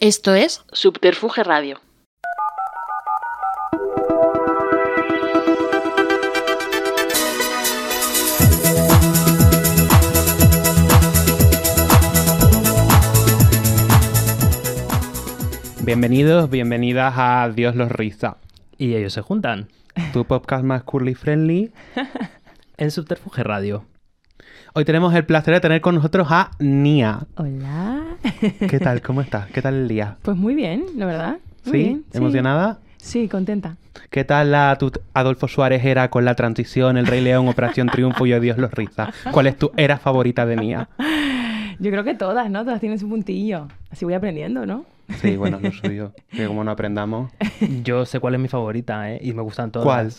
Esto es Subterfuge Radio. Bienvenidos, bienvenidas a Dios los riza, Y ellos se juntan tu podcast más curly friendly. en Subterfuge Radio. Hoy tenemos el placer de tener con nosotros a Nia. Hola. ¿Qué tal? ¿Cómo estás? ¿Qué tal el día? Pues muy bien, la verdad. Muy ¿Sí? bien, ¿Emocionada? Sí, contenta. ¿Qué tal la tu Adolfo Suárez era con la transición, El Rey León, Operación Triunfo y Dios los riza? ¿Cuál es tu era favorita de Nia? Yo creo que todas, ¿no? Todas tienen su puntillo. Así voy aprendiendo, ¿no? Sí, bueno, lo suyo. Que como no aprendamos. Yo sé cuál es mi favorita, ¿eh? Y me gustan todas. ¿Cuál?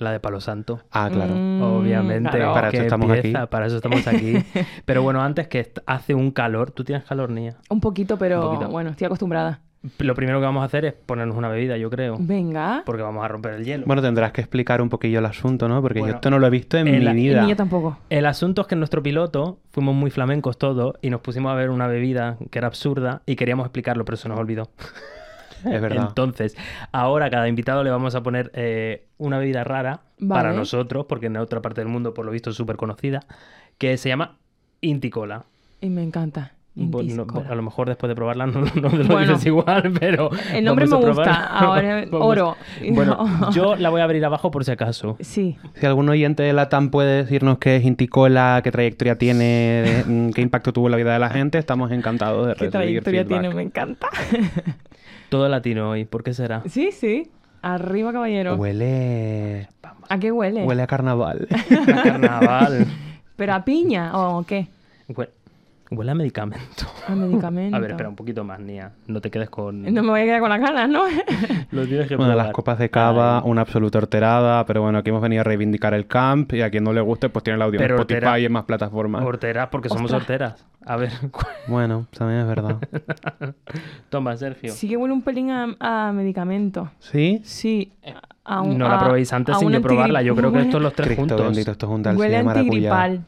La de Palo Santo. Ah, claro. Mm, Obviamente. claro. Para eso estamos aquí. Para eso estamos aquí. Pero bueno, antes que hace un calor. ¿Tú tienes calor, Nia? Un poquito, pero Un poquito. bueno, estoy acostumbrada. Lo primero que vamos a hacer es ponernos una bebida, yo creo. Venga. Porque vamos a romper el hielo. Bueno, tendrás que explicar un poquillo el asunto, ¿no? Porque Bueno, yo esto no lo he visto en el- mi el Y vida. yo tampoco. El asunto es que en nuestro piloto fuimos muy flamencos todos y nos pusimos a ver una bebida que era absurda y queríamos explicarlo, pero se nos olvidó. Es verdad. Entonces, ahora a cada invitado le vamos a poner eh, una bebida rara para Vale. nosotros, porque en otra parte del mundo, por lo visto, es súper conocida, que se llama Inticola. Y me encanta. Intis no- a lo mejor después de probarla no, no te lo Bueno. dices igual, pero. El nombre vamos a me gusta, ahora oro. Bueno, yo la voy a abrir abajo por si acaso. Sí. Si algún oyente de Latam puede decirnos qué es Inticola, qué trayectoria tiene, de- qué impacto tuvo en la vida de la gente, estamos encantados de ¿Qué recibir trayectoria feedback. tiene? Me encanta. Todo latino hoy, ¿por qué será? Sí, sí. Arriba, caballero. Huele... ¿A qué huele? Huele a carnaval. A carnaval. ¿Pero a piña o qué? Huele, huele a medicamento. A medicamento. A ver, espera un poquito más, Nia. No te quedes con. No me voy a quedar con las ganas, ¿no? Lo tienes que Bueno, las copas de cava, Ay. una absoluta horterada, pero bueno, aquí hemos venido a reivindicar el camp y a quien no le guste, pues tiene el audio Pero en Spotify hortera- y en más plataformas. Horteras, porque somos horteras. A ver, Bueno, también es verdad. toma, Sergio. Sí que huele un pelín a, a medicamento. ¿Sí? Sí. A un- no la probéis antes sin yo probarla. Yo creo que estos los tres Cristo juntos. bendito, esto es un Huele antigripal.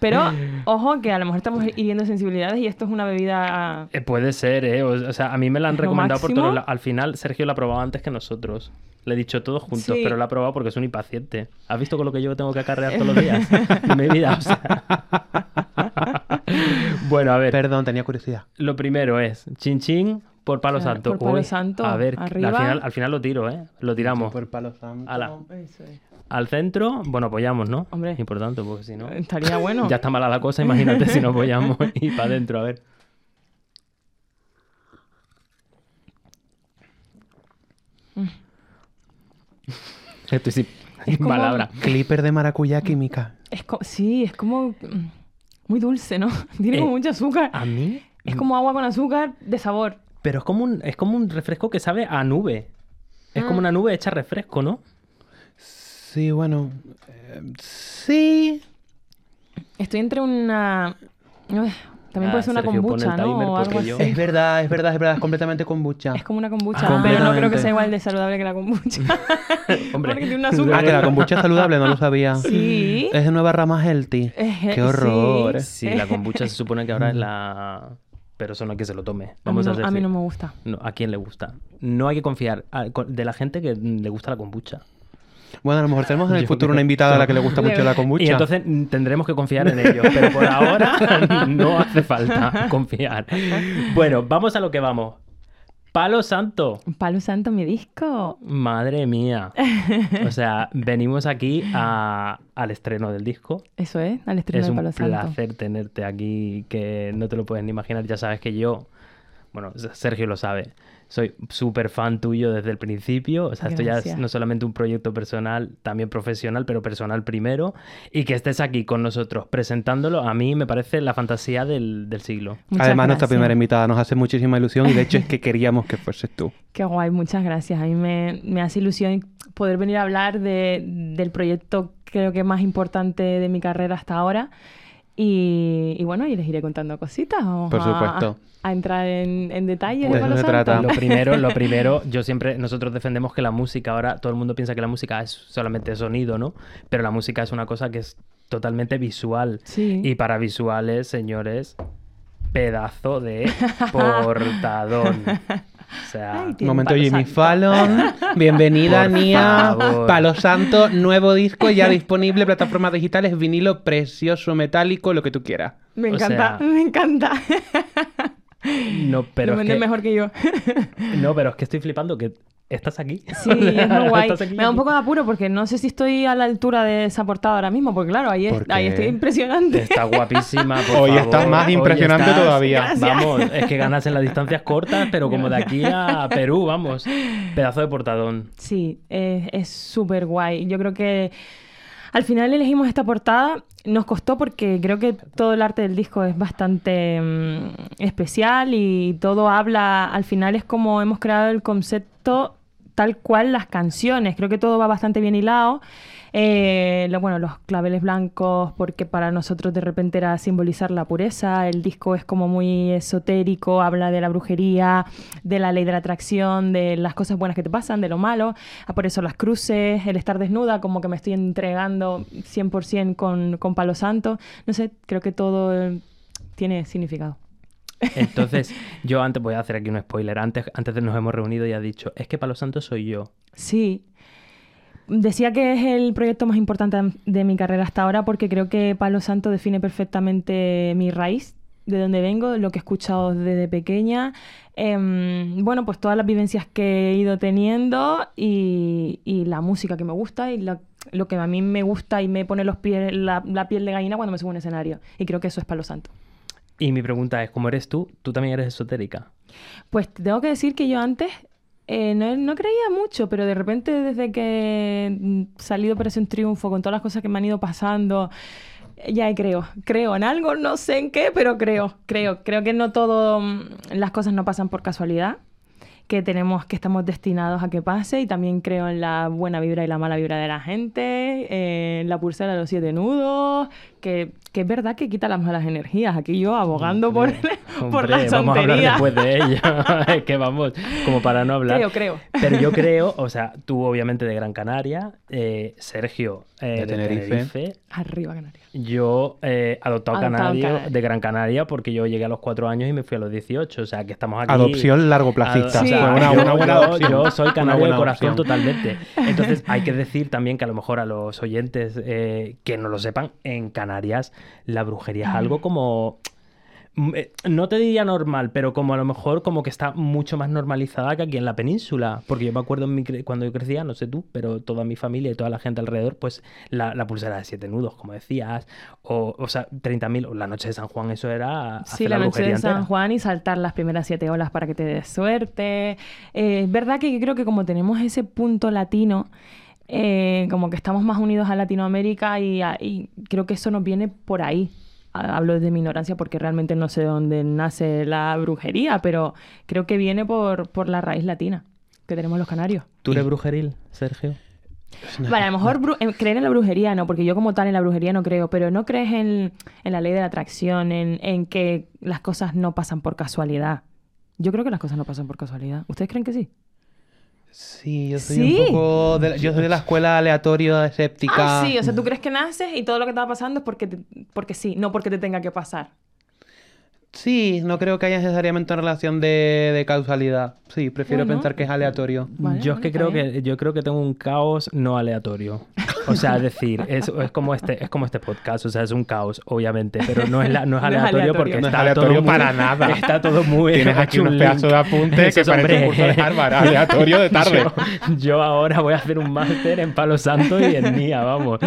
Pero, ojo, que a lo mejor estamos hiriendo sensibilidades y esto es una bebida... Eh, puede ser, ¿eh? O, o sea, a mí me la han ¿Es lo recomendado por lados. Al final, Sergio la ha probado antes que nosotros. Le he dicho todos juntos, Sí. pero la ha probado porque es un impaciente. ¿Has visto con lo que yo tengo que acarrear todos los días? Mi vida, o sea. bueno, a ver. Perdón, tenía curiosidad. Lo primero es chin chin por palo O sea, santo. por palo Uy, santo, A ver, arriba. al final, al final lo tiro, ¿eh? Lo tiramos. Por palo santo. Es. Al centro, bueno, apoyamos, ¿no? Hombre. Importante, porque si no. Estaría bueno. Ya está mala la cosa, imagínate si nos apoyamos y para adentro, a ver. Estoy sin, sin como- palabra. Clipper de maracuyá química. Es co- sí, es como... mm, Muy dulce, ¿no? Tiene Eh, como mucho azúcar. A mí, Es como agua con azúcar de sabor. Pero es como un, es como un refresco que sabe a nube. Es como Ah. una nube hecha refresco, ¿no? Sí, bueno. eh, sí. Estoy entre una... Ugh, También Ah, puede ser una Sergio, kombucha, ¿no? O algo yo-. Es verdad, es verdad, es verdad, es completamente kombucha. Es como una kombucha, Ah, pero no creo que sea igual de saludable que la kombucha. Hombre. Porque tiene un azúcar. Ah, que la kombucha es saludable, no lo sabía. Sí. Es de nueva rama healthy. Eh, Qué horror. sí. Sí, la kombucha se supone que ahora es la... Pero eso no hay que se lo tome. A mí, Vamos a, no, hacer a mí no me gusta. No, ¿A quién le gusta? No hay que confiar a- de la gente que le gusta la kombucha. Bueno, a lo mejor tenemos en el Yo futuro una invitada a la que le Le- gusta mucho la kombucha. Y entonces mm, tendremos que confiar en ellos, pero por ahora no hace falta confiar. Bueno, vamos a lo que vamos. Palo Santo. Palo Santo, mi disco. Madre mía. O sea, venimos aquí a- al estreno del disco. Eso es, al estreno Es de un Palo Santo. placer tenerte aquí, que no te lo puedes ni imaginar. Ya sabes que yo, bueno, Sergio lo sabe, soy súper fan tuyo desde el principio. O sea, esto ya es Gracias. no solamente un proyecto personal, también profesional, pero personal primero. Y que estés aquí con nosotros presentándolo, a mí me parece la fantasía del, del siglo. Muchas Además, nuestra gracias. primera invitada nos hace muchísima ilusión y de hecho es que queríamos que fueses tú. Qué guay, muchas gracias. A mí me, me hace ilusión poder venir a hablar de, del proyecto creo que más importante de mi carrera hasta ahora. Y, y bueno, y les iré contando cositas. Vamos Por a- supuesto. A, entrar en, en detalles De de eso Palo se trata. Lo primero, lo primero, yo siempre, nosotros defendemos que la música, ahora todo el mundo piensa que la música es solamente sonido, ¿no? Pero la música es una cosa que es totalmente visual. Sí. Y para visuales, señores, pedazo de portadón. O sea, Ay, Momento Jimmy santo. Fallon. Bienvenida, Por Nia. favor. Palo Santo, nuevo disco ya disponible, plataformas digitales, vinilo precioso, metálico, lo que tú quieras. Me O encanta, sea- me encanta. no, pero Lo es venden que, mejor que yo. no, pero es que estoy flipando que estás aquí. Sí, es muy guay. Aquí, Me da un poco de apuro porque no sé si estoy a la altura de esa portada ahora mismo, porque claro, ahí, es- ¿Por ahí estoy impresionante. Está guapísima, por Hoy favor. estás más Hoy impresionante estás- todavía. Gracias. Vamos, es que ganas en las distancias cortas, pero como de aquí a Perú, vamos. Pedazo de portadón. Sí, es- es súper guay. Yo creo que al final elegimos esta portada. Nos costó porque creo que todo el arte del disco es bastante mm, especial y todo habla, al final es como hemos creado el concepto tal cual las canciones. Creo que todo va bastante bien hilado. Eh, lo- bueno, los claveles blancos, porque para nosotros de repente era simbolizar la pureza. El disco es como muy esotérico, habla de la brujería, de la ley de la atracción, de las cosas buenas que te pasan, de lo malo. Ah, por eso las cruces, el estar desnuda, como que me estoy entregando 100% con, con Palo Santo. No sé, creo que todo eh, tiene significado. Entonces, yo antes voy a hacer aquí un spoiler. Antes, antes de nos hemos reunido y ha dicho, es que Palo Santo soy yo. Sí. Decía que es el proyecto más importante de mi carrera hasta ahora porque creo que Palo Santo define perfectamente mi raíz, de dónde vengo, lo que he escuchado desde pequeña. Em, bueno, pues todas las vivencias que he ido teniendo y, y la música que me gusta y la- lo que a mí me gusta y me pone los pies, la, la piel de gallina cuando me subo a un escenario. Y creo que eso es Palo Santo. Y mi pregunta es, ¿cómo eres tú? ¿Tú también eres esotérica? Pues te tengo que decir que yo antes eh, no, no creía mucho, pero de repente desde que mm, salí de Operación Triunfo, con todas las cosas que me han ido pasando, eh, ya creo, creo en algo, no sé en qué, pero creo, creo, creo que no todo, mm, las cosas no pasan por casualidad, que tenemos, que estamos destinados a que pase y también creo en la buena vibra y la mala vibra de la gente, eh, en la pulsera de los siete nudos, que, que es verdad que quita las malas energías. Aquí yo abogando por, por Hombre, la vamos a hablar después de ella. es que vamos, como para no hablar. Creo, creo. Pero yo creo, o sea, tú obviamente de Gran Canaria, eh, Sergio eh, De de, Tenerife. Tenerife. Arriba Canarias. Yo eh, adoptado Adoptado canario canario. de Gran Canaria porque yo llegué a los cuatro años y me fui a los 18. O sea, que estamos aquí. Adopción largo Ado- una, yo, una buena yo- adopción. yo soy canario de corazón adopción. totalmente. Entonces hay que decir también que a lo mejor a los oyentes eh, que no lo sepan, en Canarias la brujería es algo como... mm, eh, No te diría normal, pero como a lo mejor como que está mucho más normalizada que aquí en la península. Porque yo me acuerdo en mi cre- cuando yo crecía, no sé tú, pero toda mi familia y toda la gente alrededor, pues la, la pulsera de siete nudos, como decías, o, o sea, 30.000, o la noche de San Juan, eso era... Sí, hacer la noche de San entera. Juan y saltar las primeras siete olas para que te des suerte. Eh, es verdad que yo creo que como tenemos ese punto latino, eh, como que estamos más unidos a Latinoamérica y, a- y creo que eso nos viene por ahí. Ha- Hablo de mi ignorancia porque realmente no sé dónde nace la brujería, pero creo que viene por, por la raíz latina que tenemos los canarios. ¿Tú eres brujeril, Sergio? Vale, a lo mejor bru- en- creer en la brujería no, porque yo como tal en la brujería no creo, pero no crees en, en la ley de la atracción, en, en que las cosas no pasan por casualidad. Yo creo que las cosas no pasan por casualidad. ¿Ustedes creen que sí? Sí, yo soy Sí. un poco. De la, yo soy de la escuela aleatoria escéptica. Ah, sí, o sea, tú crees que naces y todo lo que te va pasando es porque, te- porque sí, no porque te tenga que pasar. Sí, no creo que haya necesariamente una relación de, de causalidad. Sí, prefiero Bueno. pensar que es aleatorio. Vale, yo es que creo bien. que yo creo que tengo un caos no aleatorio. O sea, es decir, es, es como este es como este podcast, o sea, es un caos, obviamente, pero no es la- no es No es aleatorio, aleatorio. porque No es está aleatorio todo muy- para nada. Está todo muy Tienes aquí hecho unos un pedazos de apuntes que parece un curso de Harvard, aleatorio de tarde. Yo, yo ahora voy a hacer un máster en Palo Santo y en Nia, vamos.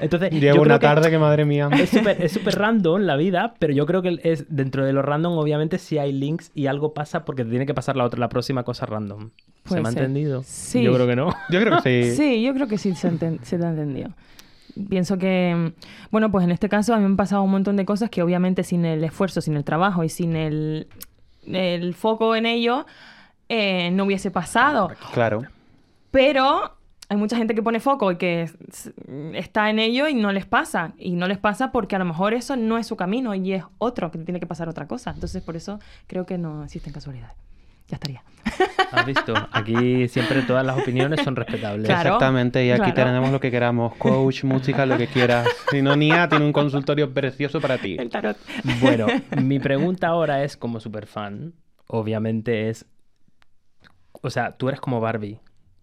Entonces, yo Llevo una creo que- tarde que madre mía. es súper es súper random la vida, pero yo creo que es dentro de lo random, obviamente, si hay links y algo pasa porque te tiene que pasar la otra, la próxima cosa random. ¿Se me ha entendido? Sí. Yo creo que no. Yo creo que sí. Sí, yo creo que sí se, enten- se te ha entendido. Pienso que, mm, bueno, pues en este caso a mí me han pasado un montón de cosas que obviamente sin el esfuerzo, sin el trabajo y sin el, el foco en ello, eh, no hubiese pasado. Claro. Pero hay mucha gente que pone foco y que está en ello y no les pasa. Y no les pasa porque a lo mejor eso no es su camino y es otro, que tiene que pasar otra cosa. Entonces por eso creo que no existen casualidades. ya estaría. ¿Has visto? Aquí siempre todas las opiniones son respetables. Claro. Exactamente, y aquí claro. tenemos lo que queramos, coach, música, lo que quieras. Si no, Nia tiene un consultorio precioso para ti. El tarot. Bueno, mi pregunta ahora es como superfan, obviamente es, o sea, tú eres como Barbie.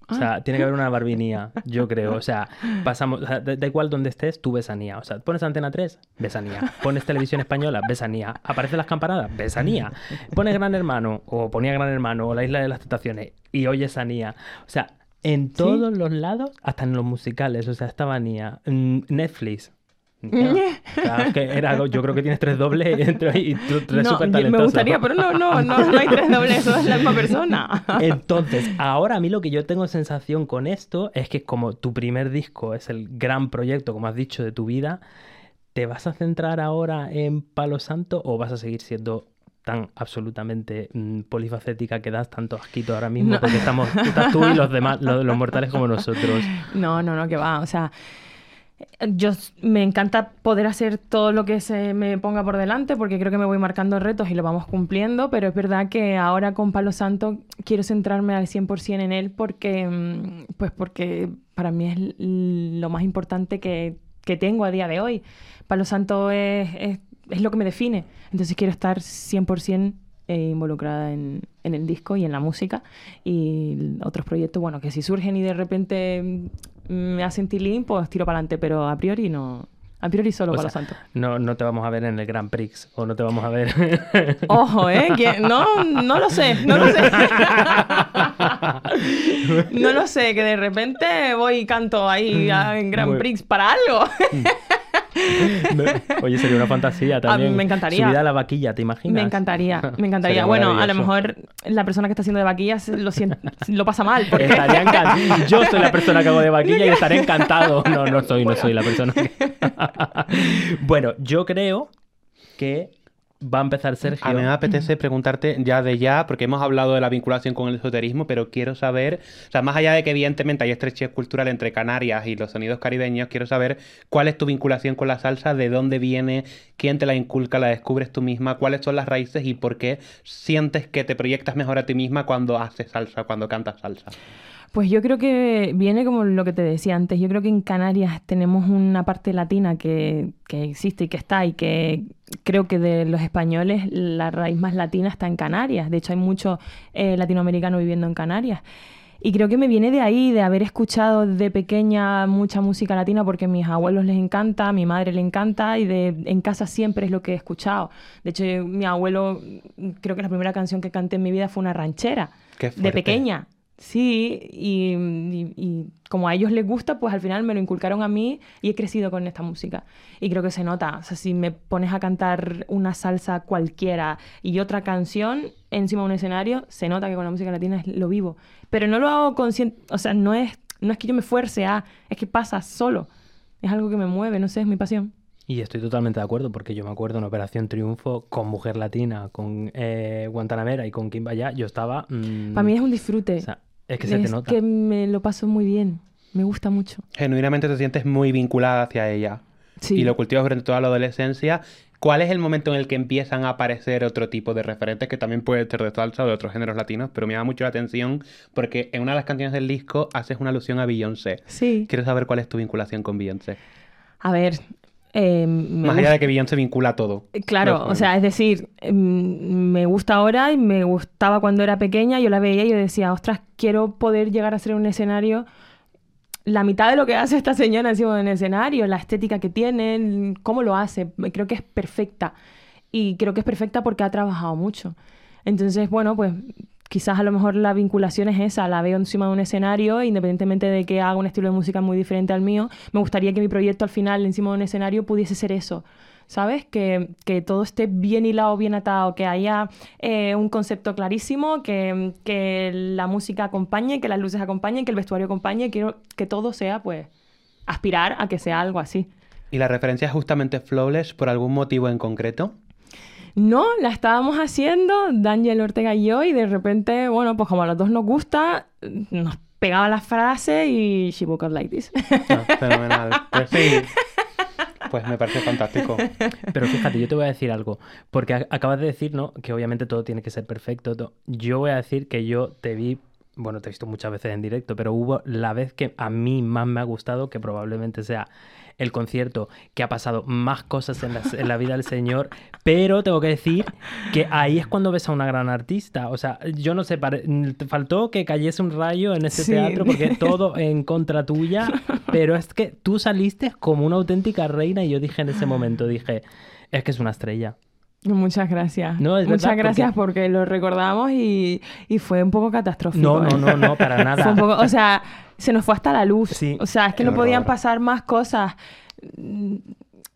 O sea, tiene que haber una Barbinía, yo creo. O sea, pasamos, o sea, da, da igual donde estés, tú ves a Nia. O sea, pones Antena 3, ves a Nia. Pones televisión española, ves a Nia. Aparecen las campanadas, ves a Nia. Pones Gran Hermano, o ponía Gran Hermano, o La Isla de las Tentaciones, y oyes a Nia. O sea, en todos los lados, hasta en los musicales, o sea, estaba Nia. Netflix. Que era yo creo que tienes tres dobles entre- y tú tú eres No, me gustaría, pero no, no, no, no hay tres dobles, eso es la misma persona. Entonces, ahora a mí lo que yo tengo sensación con esto es que como tu primer disco es el gran proyecto, como has dicho, de tu vida, ¿te vas a centrar ahora en Palo Santo o vas a seguir siendo tan absolutamente mm, polifacética que das tanto asquito ahora mismo? No. Porque estamos, estás tú y los demás, los, los mortales como nosotros. No, no, no, que va. O sea, yo me encanta poder hacer todo lo que se me ponga por delante porque creo que me voy marcando retos y lo vamos cumpliendo, pero es verdad que ahora con Palo Santo quiero centrarme al 100% en él porque, mm, pues porque para mí es lo más importante que, que tengo a día de hoy. Palo Santo es, es, es lo que me define, entonces quiero estar 100% eh, involucrada en, en el disco y en la música y otros proyectos, bueno, que si surgen y de repente mm, me hacen tilín, pues tiro para adelante, pero a priori no. A priori solo O para sea, los santos. No, no te vamos a ver en el Grand Prix o no te vamos a ver. Ojo, ¿eh? Que- no, no lo sé, no lo sé. no lo sé, que de repente voy y canto ahí a- en Grand Muy- Prix para algo. Oye, sería una fantasía también. me encantaría. Subida a la vaquilla, ¿te imaginas? Me encantaría, me encantaría. Bueno, a lo mejor la persona que está haciendo de vaquillas lo, pasa mal. Porque... Estaría encantado. Yo soy la persona que hago de vaquilla y estaré encantado. No, no soy, no soy la persona. que- bueno, yo creo que va a empezar Sergio. A mí me apetece preguntarte ya de ya, porque hemos hablado de la vinculación con el esoterismo, pero quiero saber, o sea, más allá de que evidentemente hay estrechez cultural entre Canarias y los sonidos caribeños, quiero saber cuál es tu vinculación con la salsa, de dónde viene, quién te la inculca, la descubres tú misma, cuáles son las raíces y por qué sientes que te proyectas mejor a ti misma cuando haces salsa, cuando cantas salsa. Pues yo creo que viene como lo que te decía antes. Yo creo que en Canarias tenemos una parte latina que, que existe y que está y que creo que de los españoles la raíz más latina está en Canarias. De hecho hay mucho eh, latinoamericano viviendo en Canarias. Y creo que me viene de ahí, de haber escuchado de pequeña mucha música latina porque a mis abuelos les encanta, a mi madre le encanta y de, en casa siempre es lo que he escuchado. De hecho, mi abuelo, creo que la primera canción que canté en mi vida fue una ranchera, de pequeña. Sí, y, y- y como a ellos les gusta, pues al final me lo inculcaron a mí y he crecido con esta música. Y creo que se nota. O sea, si me pones a cantar una salsa cualquiera y otra canción encima de un escenario, se nota que con la música latina es lo vivo. Pero no lo hago consciente, o sea, no es, no es que yo me fuerce a, es que pasa solo. Es algo que me mueve, no sé, es mi pasión. Y estoy totalmente de acuerdo porque yo me acuerdo en Operación Triunfo con Mujer Latina, con eh, Guantanamera y con Kimbaya. Yo estaba. mm, Para mí es un disfrute. o sea, es que se te es nota. que me lo paso muy bien. Me gusta mucho. Genuinamente te sientes muy vinculada hacia ella. Sí. y lo cultivas durante toda la adolescencia. ¿Cuál es el momento en el que empiezan a aparecer otro tipo de referentes que también puede ser de salsa o de otros géneros latinos? Pero me llama mucho la atención porque en una de las canciones del disco haces una alusión a Beyoncé. Sí. Quiero saber cuál es tu vinculación con Beyoncé. A ver, eh, me Más allá de que Beyoncé vincula todo. Claro, Los- o sea, es decir, em, me gusta ahora y me gustaba cuando era pequeña, yo la veía y yo decía, ostras, quiero poder llegar a ser un escenario, la mitad de lo que hace esta señora encima de un escenario, la estética que tiene, el- cómo lo hace, creo que es perfecta. Y creo que es perfecta porque ha trabajado mucho. Entonces, bueno, pues quizás a lo mejor la vinculación es esa, la veo encima de un escenario, independientemente de que haga un estilo de música muy diferente al mío, me gustaría que mi proyecto al final encima de un escenario pudiese ser eso. ¿Sabes? Que, que todo esté bien hilado, bien atado, que haya eh, un concepto clarísimo, que, que la música acompañe, que las luces acompañen, que el vestuario acompañe. Quiero que todo sea, pues, aspirar a que sea algo así. ¿Y la referencia es justamente Flawless por algún motivo en concreto? No, la estábamos haciendo, Daniel Ortega y yo, y de repente, bueno, pues como a los dos nos gusta, nos pegaba la frase y she woke up like this. Ah, fenomenal. Pues sí. Pues me parece fantástico. Pero fíjate, yo te voy a decir algo, porque acabas de decir, ¿no? Que obviamente todo tiene que ser perfecto. to- Yo voy a decir que yo te vi, bueno, te he visto muchas veces en directo, pero hubo la vez que a mí más me ha gustado, que probablemente sea el concierto que ha pasado más cosas en la, en la vida del señor, pero tengo que decir que ahí es cuando ves a una gran artista. O sea, yo no sé, pare- faltó que cayese un rayo en ese Sí. teatro porque todo en contra tuya, pero es que tú saliste como una auténtica reina y yo dije en ese momento, dije, es que es una estrella. Muchas gracias. No, Muchas verdad, gracias porque... lo recordamos y, y fue un poco catastrófico. No, no, no, no, para nada. Fue un poco, o sea, se nos fue hasta la luz. Sí. O sea, es que no podían pasar más cosas.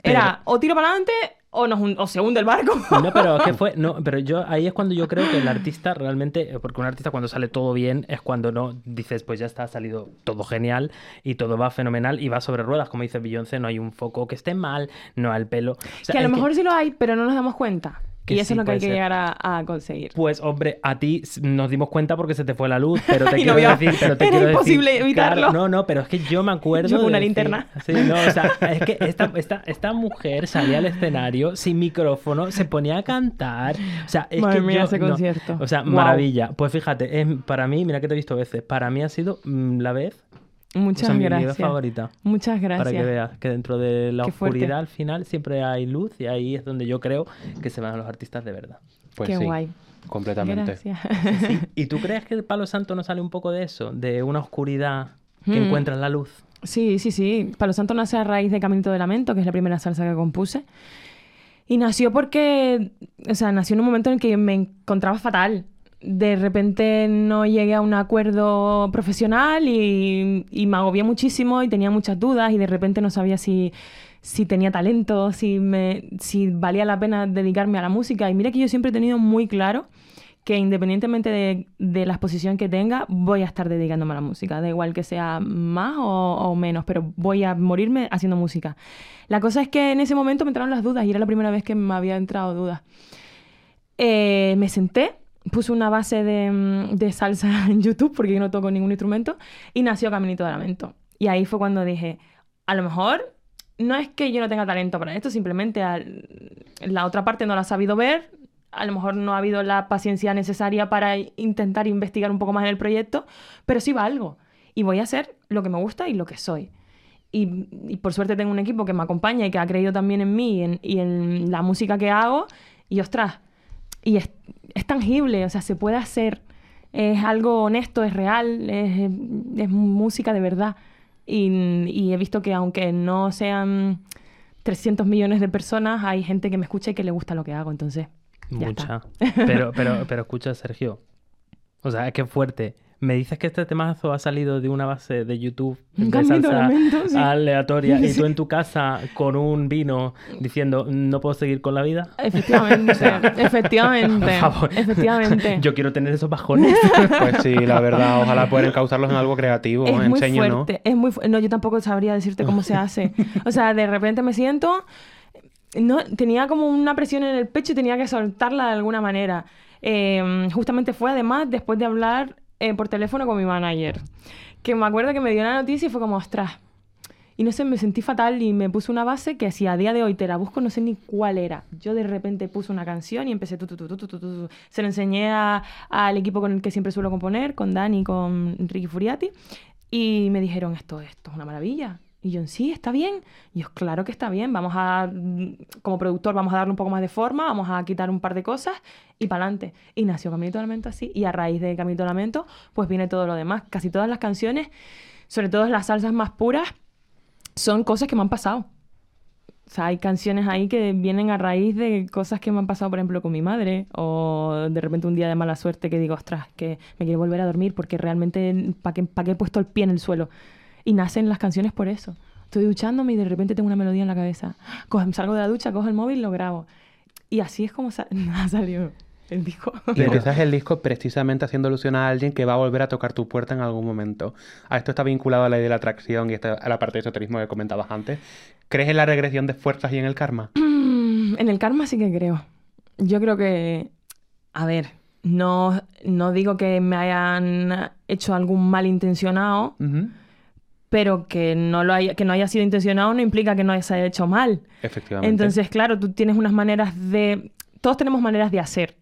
Era o tiro para adelante o, nos, o se hunde el barco. No, pero que fue, no, pero yo ahí es cuando yo creo que el artista realmente, porque un artista cuando sale todo bien es cuando no dices, pues ya está, ha salido todo genial y todo va fenomenal y va sobre ruedas, como dice Beyoncé, no hay un foco que esté mal, no hay el pelo. O sea, que a lo mejor sí lo hay, pero no nos damos cuenta. Que y eso sí, es lo que hay que ser. llegar a, a conseguir. Pues hombre, a ti nos dimos cuenta porque se te fue la luz, pero te no quiero decir, pero te era quiero imposible decir, evitarlo. claro, no, no, pero es que yo me acuerdo Yo con de una decir- linterna. Sí, no, o sea, es que esta, esta, esta mujer salía al escenario sin micrófono, se ponía a cantar, o sea, es Madre que mía, yo- ese no, concierto. o sea, maravilla. Pues fíjate, es, para mí, mira que te he visto veces, para mí ha sido mm, la vez, o Muchas sea, mi, mi gracias. favorita. Muchas gracias. Para que veas que dentro de la Qué fuerte. oscuridad al final siempre hay luz y ahí es donde yo creo que se van los artistas de verdad. Pues Qué sí, guay. completamente. Gracias. ¿Y tú crees que el Palo Santo no sale un poco de eso? De una oscuridad que Hmm. encuentras la luz. Sí, sí, sí. Palo Santo nace a raíz de Caminito de Lamento, que es la primera salsa que compuse. Y nació porque, o sea, nació en un momento en el que me encontraba fatal. De repente no llegué a un acuerdo profesional y, me agobié muchísimo y tenía muchas dudas y de repente no sabía si, si tenía talento, si, me, si valía la pena dedicarme a la música. Y mira que yo siempre he tenido muy claro que independientemente de, de la exposición que tenga, voy a estar dedicándome a la música. Da igual que sea más o, o menos, pero voy a morirme haciendo música. La cosa es que en ese momento me entraron las dudas y era la primera vez que me había entrado dudas. Eh, me senté, puse una base de, mm, de salsa en YouTube porque yo no toco ningún instrumento y nació Caminito de Lamento. Y ahí fue cuando dije, a lo mejor no es que yo no tenga talento para esto, simplemente al- la otra parte no la ha sabido ver, a lo mejor no ha habido la paciencia necesaria para intentar investigar un poco más en el proyecto, pero sí va algo. Y voy a hacer lo que me gusta y lo que soy. Y, y por suerte tengo un equipo que me acompaña y que ha creído también en mí y en, y en la música que hago. Y ostras, y es, es tangible, o sea, se puede hacer. Es algo honesto, es real, es, es música de verdad. Y, y he visto que aunque no sean 300 millones de personas, hay gente que me escucha y que le gusta lo que hago. Entonces, Mucha. Pero, pero, pero escucha, Sergio. O sea, es que es fuerte. Me dices que este temazo ha salido de una base de YouTube de salsa Lamento, sí. aleatoria y tú en tu casa con un vino diciendo no puedo seguir con la vida. Efectivamente, efectivamente, Por favor. efectivamente. Yo quiero tener esos bajones. Pues sí, la verdad, ojalá poder encauzarlos en algo creativo, es muy enséñanos. fuerte, es muy fu- No, yo tampoco sabría decirte cómo se hace. O sea, de repente me siento... No, tenía como una presión en el pecho y tenía que soltarla de alguna manera. Eh, justamente fue además después de hablar eh, por teléfono con mi manager. Que me acuerdo que me dio la noticia y fue como, ostras. Y no sé, me sentí fatal y me puse una base que si a día de hoy te la busco no sé ni cuál era. Yo de repente puse una canción y empecé tu, tu, tu. Se lo enseñé al equipo con el que siempre suelo componer, con Dani con Ricky Furiati. Y me dijeron, esto, esto es una maravilla. Y yo, sí, está bien. Y yo, claro que está bien. Vamos a, mm, como productor, vamos a darle un poco más de forma, vamos a quitar un par de cosas y para adelante. Y nació Caminito de Lamento así. Y a raíz de Caminito de Lamento, pues viene todo lo demás. Casi todas las canciones, sobre todo las salsas más puras, son cosas que me han pasado. O sea, hay canciones ahí que vienen a raíz de cosas que me han pasado, por ejemplo, con mi madre, o de repente un día de mala suerte que digo, ostras, que me quiero volver a dormir porque realmente, ¿para qué, pa' qué he puesto el pie en el suelo? Y nacen las canciones por eso. Estoy duchándome y de repente tengo una melodía en la cabeza. Salgo de la ducha, cojo el móvil, lo grabo. Y así es como sa- ha salido el disco. Y empiezas el disco precisamente haciendo alusión a alguien que va a volver a tocar tu puerta en algún momento. A esto está vinculado a la idea de la atracción y a la parte de esoterismo que comentabas antes. ¿Crees en la regresión de fuerzas y en el karma? En el karma sí que creo. Yo creo que, a ver, no, no digo que me hayan hecho algún malintencionado, Ujú. Pero que no, lo haya, que no haya sido intencionado no implica que no se haya hecho mal. Efectivamente. Entonces, claro, tú tienes unas maneras de... Todos tenemos maneras de hacer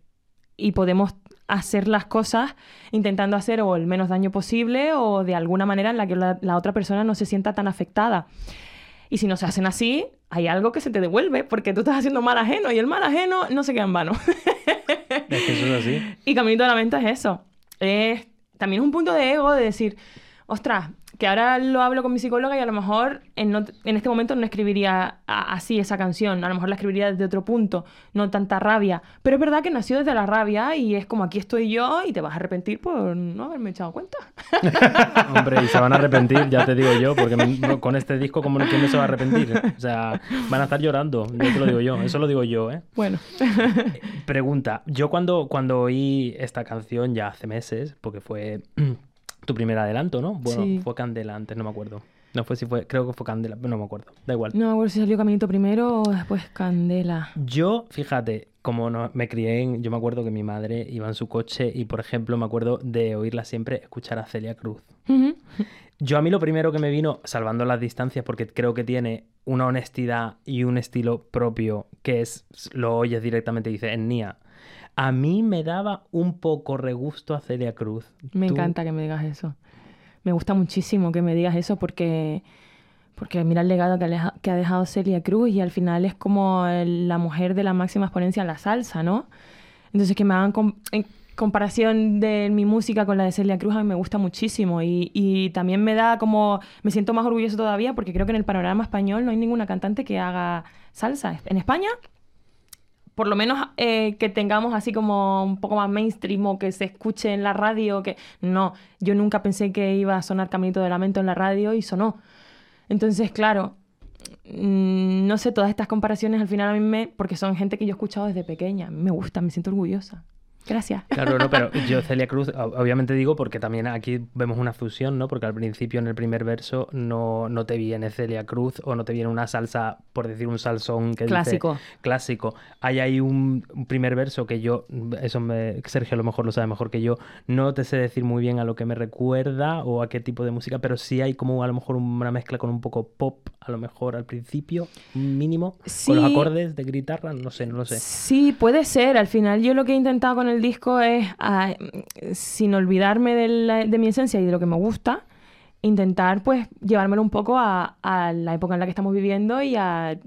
y podemos hacer las cosas intentando hacer o el menos daño posible o de alguna manera en la que la, la otra persona no se sienta tan afectada. Y si no se hacen así, hay algo que se te devuelve porque tú estás haciendo mal ajeno y el mal ajeno no se queda en vano. Es que eso es así. Y Caminito de la Mente es eso. Es también es un punto de ego de decir, ostras, que ahora lo hablo con mi psicóloga y a lo mejor en, no- en este momento no escribiría a- así esa canción, a lo mejor la escribiría desde otro punto, no tanta rabia. Pero es verdad que nació desde la rabia y es como aquí estoy yo y te vas a arrepentir por no haberme echado cuenta. Hombre, y se van a arrepentir, ya te digo yo, porque me- con este disco, ¿cómo quién no se va a arrepentir? O sea, van a estar llorando, yo te lo digo yo, eso lo digo yo, ¿eh? Bueno, Pregunta, yo cuando, cuando oí esta canción ya hace meses, porque fue tu primer adelanto, ¿no? Bueno, Sí. fue Candela antes, no me acuerdo. No fue si fue, creo que fue Candela, pero no me acuerdo, da igual. no me acuerdo si salió Caminito primero o después Candela. Yo, fíjate, como no, me crié en, yo me acuerdo que mi madre iba en su coche y, por ejemplo, me acuerdo de oírla siempre escuchar a Celia Cruz. Yo a mí lo primero que me vino, salvando las distancias, porque creo que tiene una honestidad y un estilo propio, que es, lo oyes directamente y dices, es Nia. A mí me daba un poco regusto a Celia Cruz. Me Tú- encanta que me digas eso. Me gusta muchísimo que me digas eso porque, porque mira el legado que ha, leja- que ha dejado Celia Cruz y al final es como la mujer de la máxima exponencia en la salsa, ¿no? Entonces que me hagan en comparación de mi música con la de Celia Cruz a mí me gusta muchísimo y, y también me da como, me siento más orgulloso todavía porque creo que en el panorama español no hay ninguna cantante que haga salsa. En España por lo menos eh, que tengamos así como un poco más mainstream o que se escuche en la radio, que no, yo nunca pensé que iba a sonar Caminito de Lamento en la radio y sonó. Entonces, claro, mm, no sé, todas estas comparaciones al final a mí me, porque son gente que yo he escuchado desde pequeña, me gusta, me siento orgullosa. Gracias. Claro, no, pero yo Celia Cruz, ob- obviamente digo porque también aquí vemos una fusión, ¿no? Porque al principio en el primer verso no, no te viene Celia Cruz o no te viene una salsa, por decir un salsón que dice- Clásico. clásico. Hay ahí un, un primer verso que yo, eso me, Sergio a lo mejor lo sabe mejor que yo, no te sé decir muy bien a lo que me recuerda o a qué tipo de música, pero sí hay como a lo mejor una mezcla con un poco pop, a lo mejor al principio, mínimo, con los acordes de guitarra, no sé, no lo sé. Sí, puede ser. Al final yo lo que he intentado con el disco es, ah, sin olvidarme de, la- de mi esencia y de lo que me gusta, intentar pues llevármelo un poco a, a la época en la que estamos viviendo y a, a-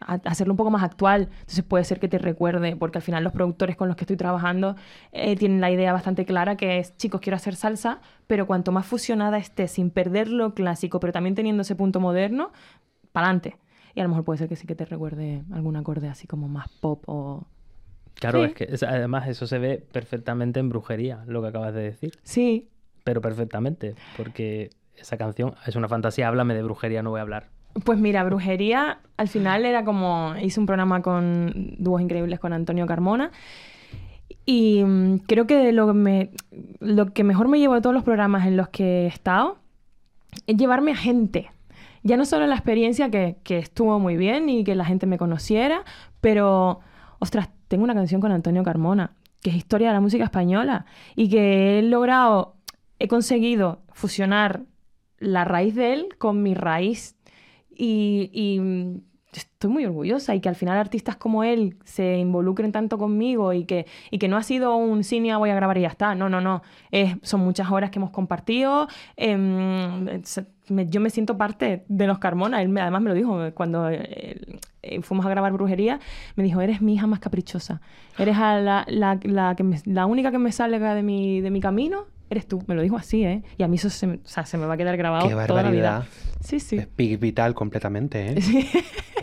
a hacerlo un poco más actual. Entonces puede ser que te recuerde, porque al final los productores con los que estoy trabajando eh, tienen la idea bastante clara que es, chicos, quiero hacer salsa, pero cuanto más fusionada esté, sin perder lo clásico, pero también teniendo ese punto moderno, para adelante. Y a lo mejor puede ser que sí que te recuerde algún acorde así como más pop o... Claro, Sí. es que es- además eso se ve perfectamente en brujería, lo que acabas de decir. Sí, Pero perfectamente, porque esa canción es una fantasía. Háblame de brujería, no voy a hablar. Pues mira, brujería al final era como hice un programa con dúos increíbles con Antonio Carmona y mm, creo que lo, me, lo que mejor me llevo de todos los programas en los que he estado es llevarme a gente. Ya no solo la experiencia que, estuvo muy bien y que la gente me conociera, pero, ostras, tengo una canción con Antonio Carmona, que es historia de la música española y que he logrado, he conseguido fusionar la raíz de él con mi raíz y, estoy muy orgullosa y que al final artistas como él se involucren tanto conmigo y que, y que no ha sido un cine voy a grabar y ya está. No, no, no. Es, son muchas horas que hemos compartido. em, me- yo me siento parte de los Carmona. Él me- además me lo dijo cuando eh, eh, fuimos a grabar Brujería. Me dijo, eres mi hija más caprichosa. Eres a la, la, la que me- la única que me salga de mi, de mi camino. Eres tú. Me lo dijo así, ¿eh? Y a mí eso se, me- o sea, se me va a quedar grabado Qué toda la vida. Sí, sí. Es vital completamente, ¿eh? Sí.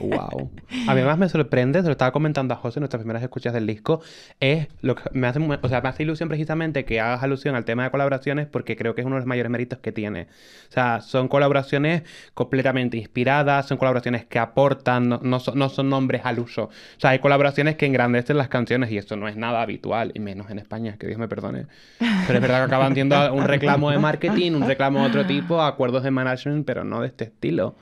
Wow. A mí más me sorprende, se lo estaba comentando a José en nuestras primeras escuchas del disco, es lo que me hace, o sea, me hace ilusión precisamente que hagas alusión al tema de colaboraciones porque creo que es uno de los mayores méritos que tiene. O sea, son colaboraciones completamente inspiradas, son colaboraciones que aportan, no, no son, no son nombres al uso. O sea, hay colaboraciones que engrandecen las canciones y eso no es nada habitual, y menos en España, que Dios me perdone. Pero es verdad que acaban siendo un reclamo de marketing, un reclamo de otro tipo, acuerdos de management, pero no de este estilo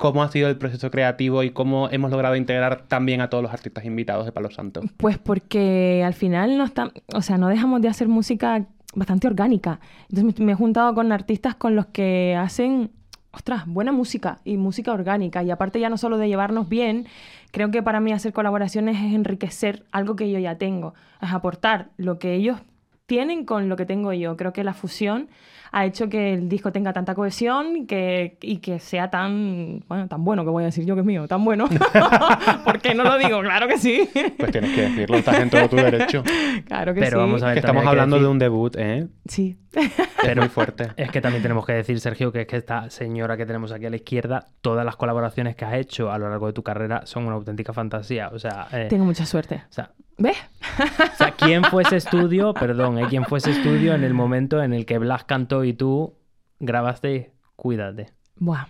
cómo ha sido el proceso creativo y cómo hemos logrado integrar también a todos los artistas invitados de Palo Santo. Pues porque al final no está, o sea, no dejamos de hacer música bastante orgánica. Entonces me, he juntado con artistas con los que hacen ostras, buena música y música orgánica. Y aparte ya no solo de llevarnos bien, creo que para mí hacer colaboraciones es enriquecer algo que yo ya tengo, es aportar lo que ellos tienen con lo que tengo yo. Creo que la fusión ha hecho que el disco tenga tanta cohesión y que, y que sea tan, bueno, tan bueno, que voy a decir yo que es mío, tan bueno. ¿Por qué no lo digo? Claro que sí. Pues tienes que decirlo, estás en todo tu derecho. Claro que Pero sí. vamos a ver, Que estamos que hablando de un debut, ¿eh? Sí. Es muy fuerte. Es que también tenemos que decir, Sergio, que es que esta señora que tenemos aquí a la izquierda, todas las colaboraciones que has hecho a lo largo de tu carrera son una auténtica fantasía. O sea, eh, Tengo mucha suerte. o sea, ¿Ves? o sea, ¿quién fue ese estudio? Perdón, ¿eh? ¿quién fue ese estudio en el momento en el que Blas cantó y tú grabaste Cuídate? Buah.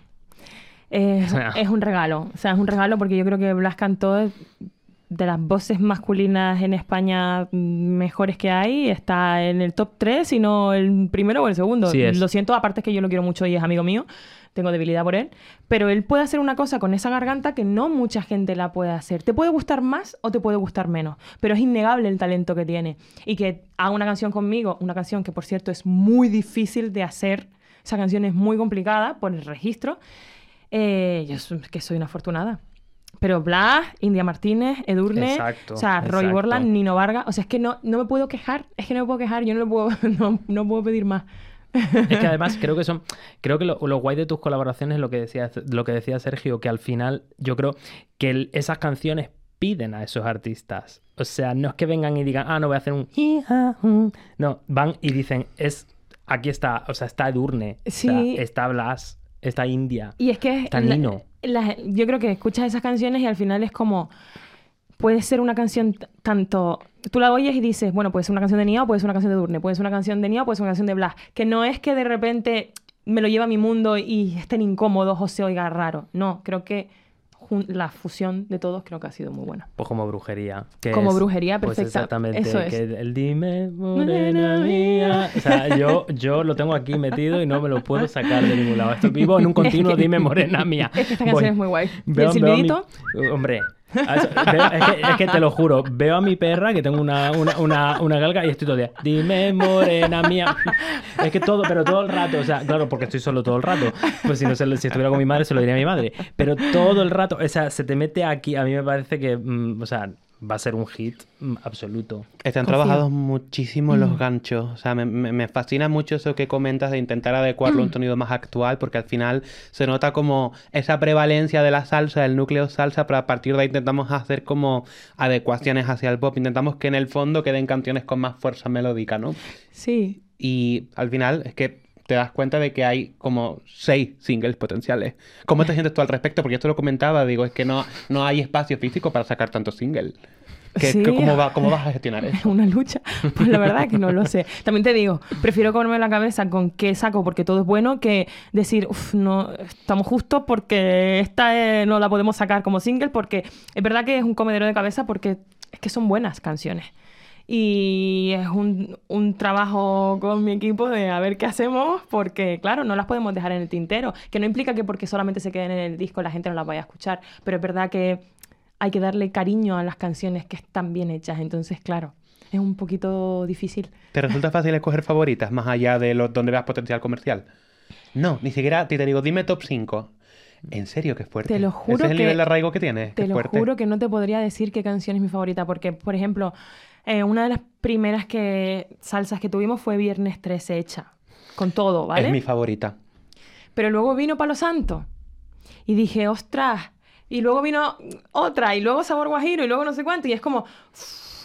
Es, un regalo. O sea, es un regalo porque yo creo que Blas cantó de las voces masculinas en España mejores que hay. Está en el top 3, si no el primero o el segundo. Sí. Lo siento, aparte es que yo lo quiero mucho y es amigo mío. Tengo debilidad por él. Pero él puede hacer una cosa con esa garganta que no mucha gente la puede hacer. Te puede gustar más o te puede gustar menos. Pero es innegable el talento que tiene. Y que haga una canción conmigo, una canción que por cierto es muy difícil de hacer. Esa canción es muy complicada por el registro. Eh, yo es que soy una afortunada. Pero Blas, India Martínez, Edurne, Exacto, o sea, Roy exacto. Borland, Nino Vargas, o sea, es que no, no me puedo quejar, es que no me puedo quejar, yo no, le puedo, no, no puedo pedir más. Es que además creo que son. Creo que lo, lo guay de tus colaboraciones es lo que decía, lo que decía Sergio, que al final yo creo que el- esas canciones piden a esos artistas. O sea, no es que vengan y digan, ah, no voy a hacer un. hi-ha, hu". No, van y dicen, es. Aquí está, o sea, está Edurne, o sea, Sí. está Blas, está India. Y es que Está la- Nino. la- yo creo que escuchas esas canciones y al final es como puede ser una canción tanto tú la oyes y dices, bueno, puede ser una canción de Nia o puede ser una canción de Durne, puede ser una canción de Nia o puede ser una canción de Blas, que no es que de repente me lo lleva a mi mundo y estén incómodos o se oiga raro. No, creo que la fusión de todos creo que ha sido muy buena. Pues como brujería. que Como es- brujería, pues perfecta. exactamente. Eso es. Que el dime, morena mía. O sea, yo, yo lo tengo aquí metido y no me lo puedo sacar de ningún lado. Estoy vivo en un continuo dime, morena mía. Es que esta Voy- canción es muy guay. ¿Y el mi-? Hombre. A eso- veo- es, que, te lo juro, veo a mi perra que tengo una, una, una, galga y estoy todo el día, dime morena mía. Es que todo, pero todo el rato, o sea, claro, porque estoy solo todo el rato. Pues si, no se si estuviera con mi madre, se lo diría a mi madre. Pero todo el rato, o sea, se te mete aquí, a mí me parece que, mm, o sea, va a ser un hit mm, absoluto. Están Confío. trabajados muchísimo los ganchos. O sea, me, me- me fascina mucho eso que comentas de intentar adecuarlo a un sonido más actual, porque al final se nota como esa prevalencia de la salsa, del núcleo salsa, pero a partir de ahí intentamos hacer como adecuaciones hacia el pop. Intentamos que en el fondo queden canciones con más fuerza melódica, ¿no? Sí. Y al final es que te das cuenta de que hay como seis singles potenciales. ¿Cómo te sientes tú al respecto? Porque esto lo comentaba, digo, es que no, no hay espacio físico para sacar tantos singles. ¿Qué- Sí. qué- cómo, va, ¿Cómo vas a gestionar Es eso? una lucha. Pues la verdad es que no lo sé. También te digo, prefiero comerme la cabeza con qué saco porque todo es bueno que decir, uff, no, estamos justos porque esta eh, no la podemos sacar como single porque es verdad que es un comedero de cabeza porque es que son buenas canciones. Y es un, un trabajo con mi equipo de a ver qué hacemos, porque claro, no las podemos dejar en el tintero, que no implica que porque solamente se queden en el disco la gente no las vaya a escuchar, pero es verdad que hay que darle cariño a las canciones que están bien hechas, entonces claro, es un poquito difícil. ¿Te resulta fácil escoger favoritas más allá de los donde veas potencial comercial? No, ni siquiera te, te digo, dime top 5. En serio, qué fuerte. Te lo juro Ese es el que- nivel de arraigo que tienes. Te lo fuerte. juro que no te podría decir qué canción es mi favorita, porque, por ejemplo, eh, una de las primeras que, salsas que tuvimos fue Viernes 13 hecha, con todo, ¿vale? Es mi favorita. Pero luego vino Palo Santo y dije, ostras, y luego vino otra, y luego Sabor Guajiro, y luego no sé cuánto, y es como...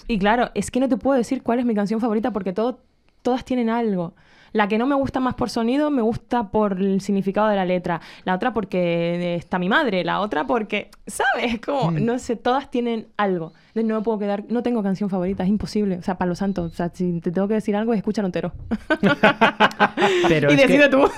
Y claro, es que no te puedo decir cuál es mi canción favorita porque todo, todas tienen algo. La que no me gusta más por sonido, me gusta por el significado de la letra. La otra porque está mi madre. La otra porque, ¿sabes? Como, no sé, todas tienen algo. No me puedo quedar, no tengo canción favorita, es imposible. O sea, Palo Santo, o sea, si te tengo que decir algo, escúchalo entero. Pero y es que- decide tú.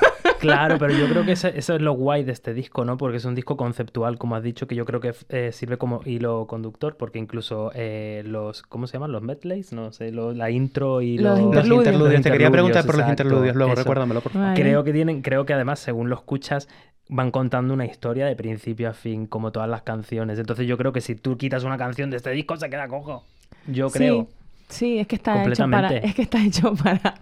Claro, pero yo creo que eso es lo guay de este disco, ¿no? Porque es un disco conceptual, como has dicho, que yo creo que eh, sirve como hilo conductor, porque incluso eh, los, ¿cómo se llaman? Los medleys, no sé, lo- la intro y Los los, Los Interludios. Te quería preguntar por los interludios luego, eso. recuérdamelo, por favor. Vale. Creo que tienen, creo que además, según lo escuchas, van contando una historia de principio a fin, como todas las canciones. Entonces yo creo que si tú quitas una canción de este disco, se queda cojo. Yo creo. Sí, Sí, es que está hecho para, Completamente. es que está hecho para,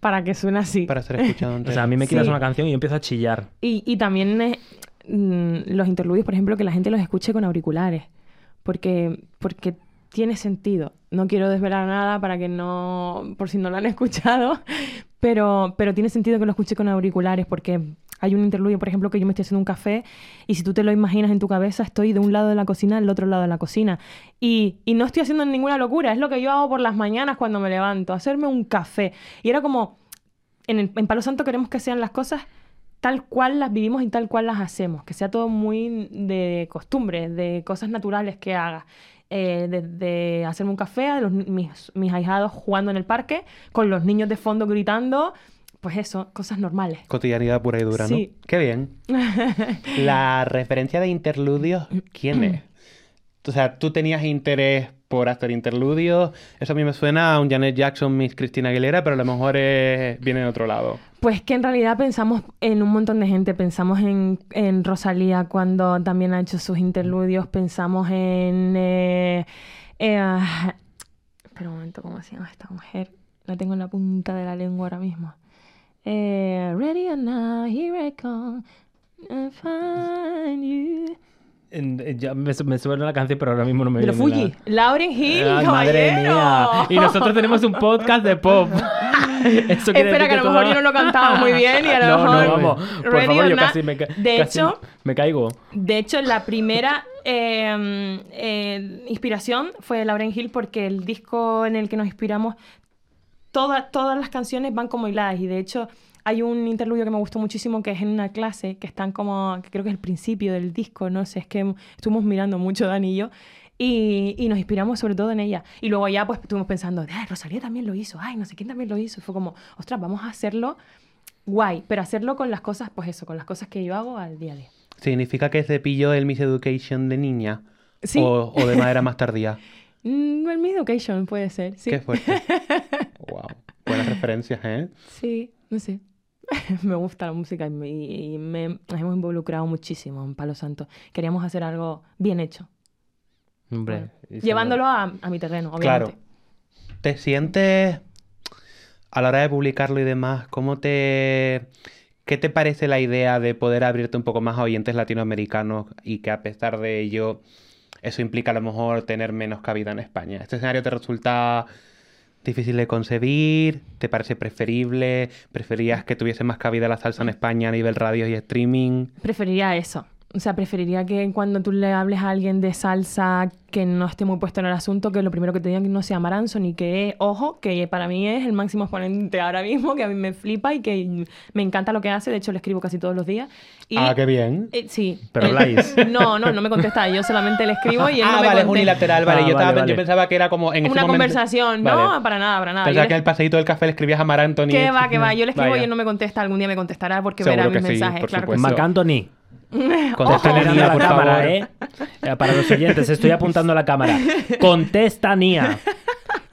para que suene así. Para ser escuchado O entero. sea, a mí me quitas Sí. una canción y yo empiezo a chillar. Y, y también eh, mm, los interludios, por ejemplo, que la gente los escuche con auriculares. Porque, porque tiene sentido. No quiero desvelar nada para que no, por si no lo han escuchado, pero, pero tiene sentido que lo escuche con auriculares porque hay un interludio, por ejemplo, que yo me estoy haciendo un café y si tú te lo imaginas en tu cabeza, estoy de un lado de la cocina al otro lado de la cocina. Y, y no estoy haciendo ninguna locura, es lo que yo hago por las mañanas cuando me levanto, hacerme un café. Y era como, en, el- en Palo Santo queremos que sean las cosas tal cual las vivimos y tal cual las hacemos, que sea todo muy de costumbre, de cosas naturales que haga. Eh, de, de hacerme un café, de los, mis, mis ahijados jugando en el parque, con los niños de fondo gritando, pues eso, cosas normales. Cotidianidad pura y dura, Sí. ¿no? Qué bien. La referencia de interludios, ¿quién es? O sea, tú tenías interés por hacer interludios. Eso a mí me suena a un Janet Jackson, Miss Cristina Aguilera, pero a lo mejor es- viene de otro lado. Pues que en realidad pensamos en un montón de gente. Pensamos en, en Rosalía cuando también ha hecho sus interludios. Pensamos en... eh, eh, ah, espera un momento, ¿cómo se llama esta mujer? La tengo en la punta de la lengua ahora mismo. Eh, ready or not, here I come. I find you. En- Ya me, su- me suena la canción, pero ahora mismo no me De los viene Fuji. Lauren Hill. Ay, madre caballero. mía. Y nosotros tenemos un podcast de pop. Eso quiere Espera, decir que a lo mejor toda- yo no lo cantaba muy bien y a lo no, mejor... No, vamos. Por Ready favor, or yo not. casi me, ca- De casi hecho, me caigo. De hecho, la primera eh, eh, inspiración fue de Lauren Hill porque el disco en el que nos inspiramos, toda- todas las canciones van como hiladas y de hecho hay un interludio que me gustó muchísimo que es en una clase que están como, que creo que es el principio del disco, no sé, es que estuvimos mirando mucho Dani y yo y, y nos inspiramos sobre todo en ella. Y luego ya pues estuvimos pensando, ay, Rosalía también lo hizo, ay, no sé quién también lo hizo. Y fue como, ostras, vamos a hacerlo guay, pero hacerlo con las cosas, pues eso, con las cosas que yo hago al día a día. ¿Significa que se pilló el Miss Education de niña? Sí. O, o de manera más tardía? Mm, el Miss Education puede ser, sí. Qué fuerte. referencias, ¿eh? Sí, no sé. me gusta la música y, me, y me- nos hemos involucrado muchísimo en Palo Santo. Queríamos hacer algo bien hecho, Hombre. Bueno, llevándolo a, a mi terreno, Claro. obviamente. ¿Te sientes a la hora de publicarlo y demás, cómo te... ¿Qué te parece la idea de poder abrirte un poco más a oyentes latinoamericanos y que a pesar de ello eso implica a lo mejor tener menos cabida en España? ¿Este escenario te resulta difícil de concebir? ¿Te parece preferible? ¿Preferías que tuviese más cabida la salsa en España a nivel radio y streaming? Preferiría eso. O sea, preferiría que cuando tú le hables a alguien de salsa que no esté muy puesto en el asunto, que lo primero que te digan que no sea Maranzon y que, ojo, que para mí es el máximo exponente ahora mismo, que a mí me flipa y que me encanta lo que hace. De hecho, le escribo casi todos los días. Y, Ah, qué bien. eh, sí. Pero Él- habláis. No, no, no me contesta. Yo solamente le escribo y él ah, no me vale, es contesta. unilateral, vale. Ah, yo, estaba- vale, yo pensaba que era como en ese Una momento- conversación. Vale. No, para nada, para nada. Pensaba que al paseíto del café le escribías a Mar Anthony. Que va, que va. Yo le escribo Vaya. y él no me contesta. Algún día me contestará porque Seguro verá mis sí, mensajes. por claro que supuesto. sí. Marc Anthony. Contesta, mirando Nia, a la por cámara, favor. ¿eh? Eh, Para los oyentes, estoy apuntando a la cámara. Contesta, Nia.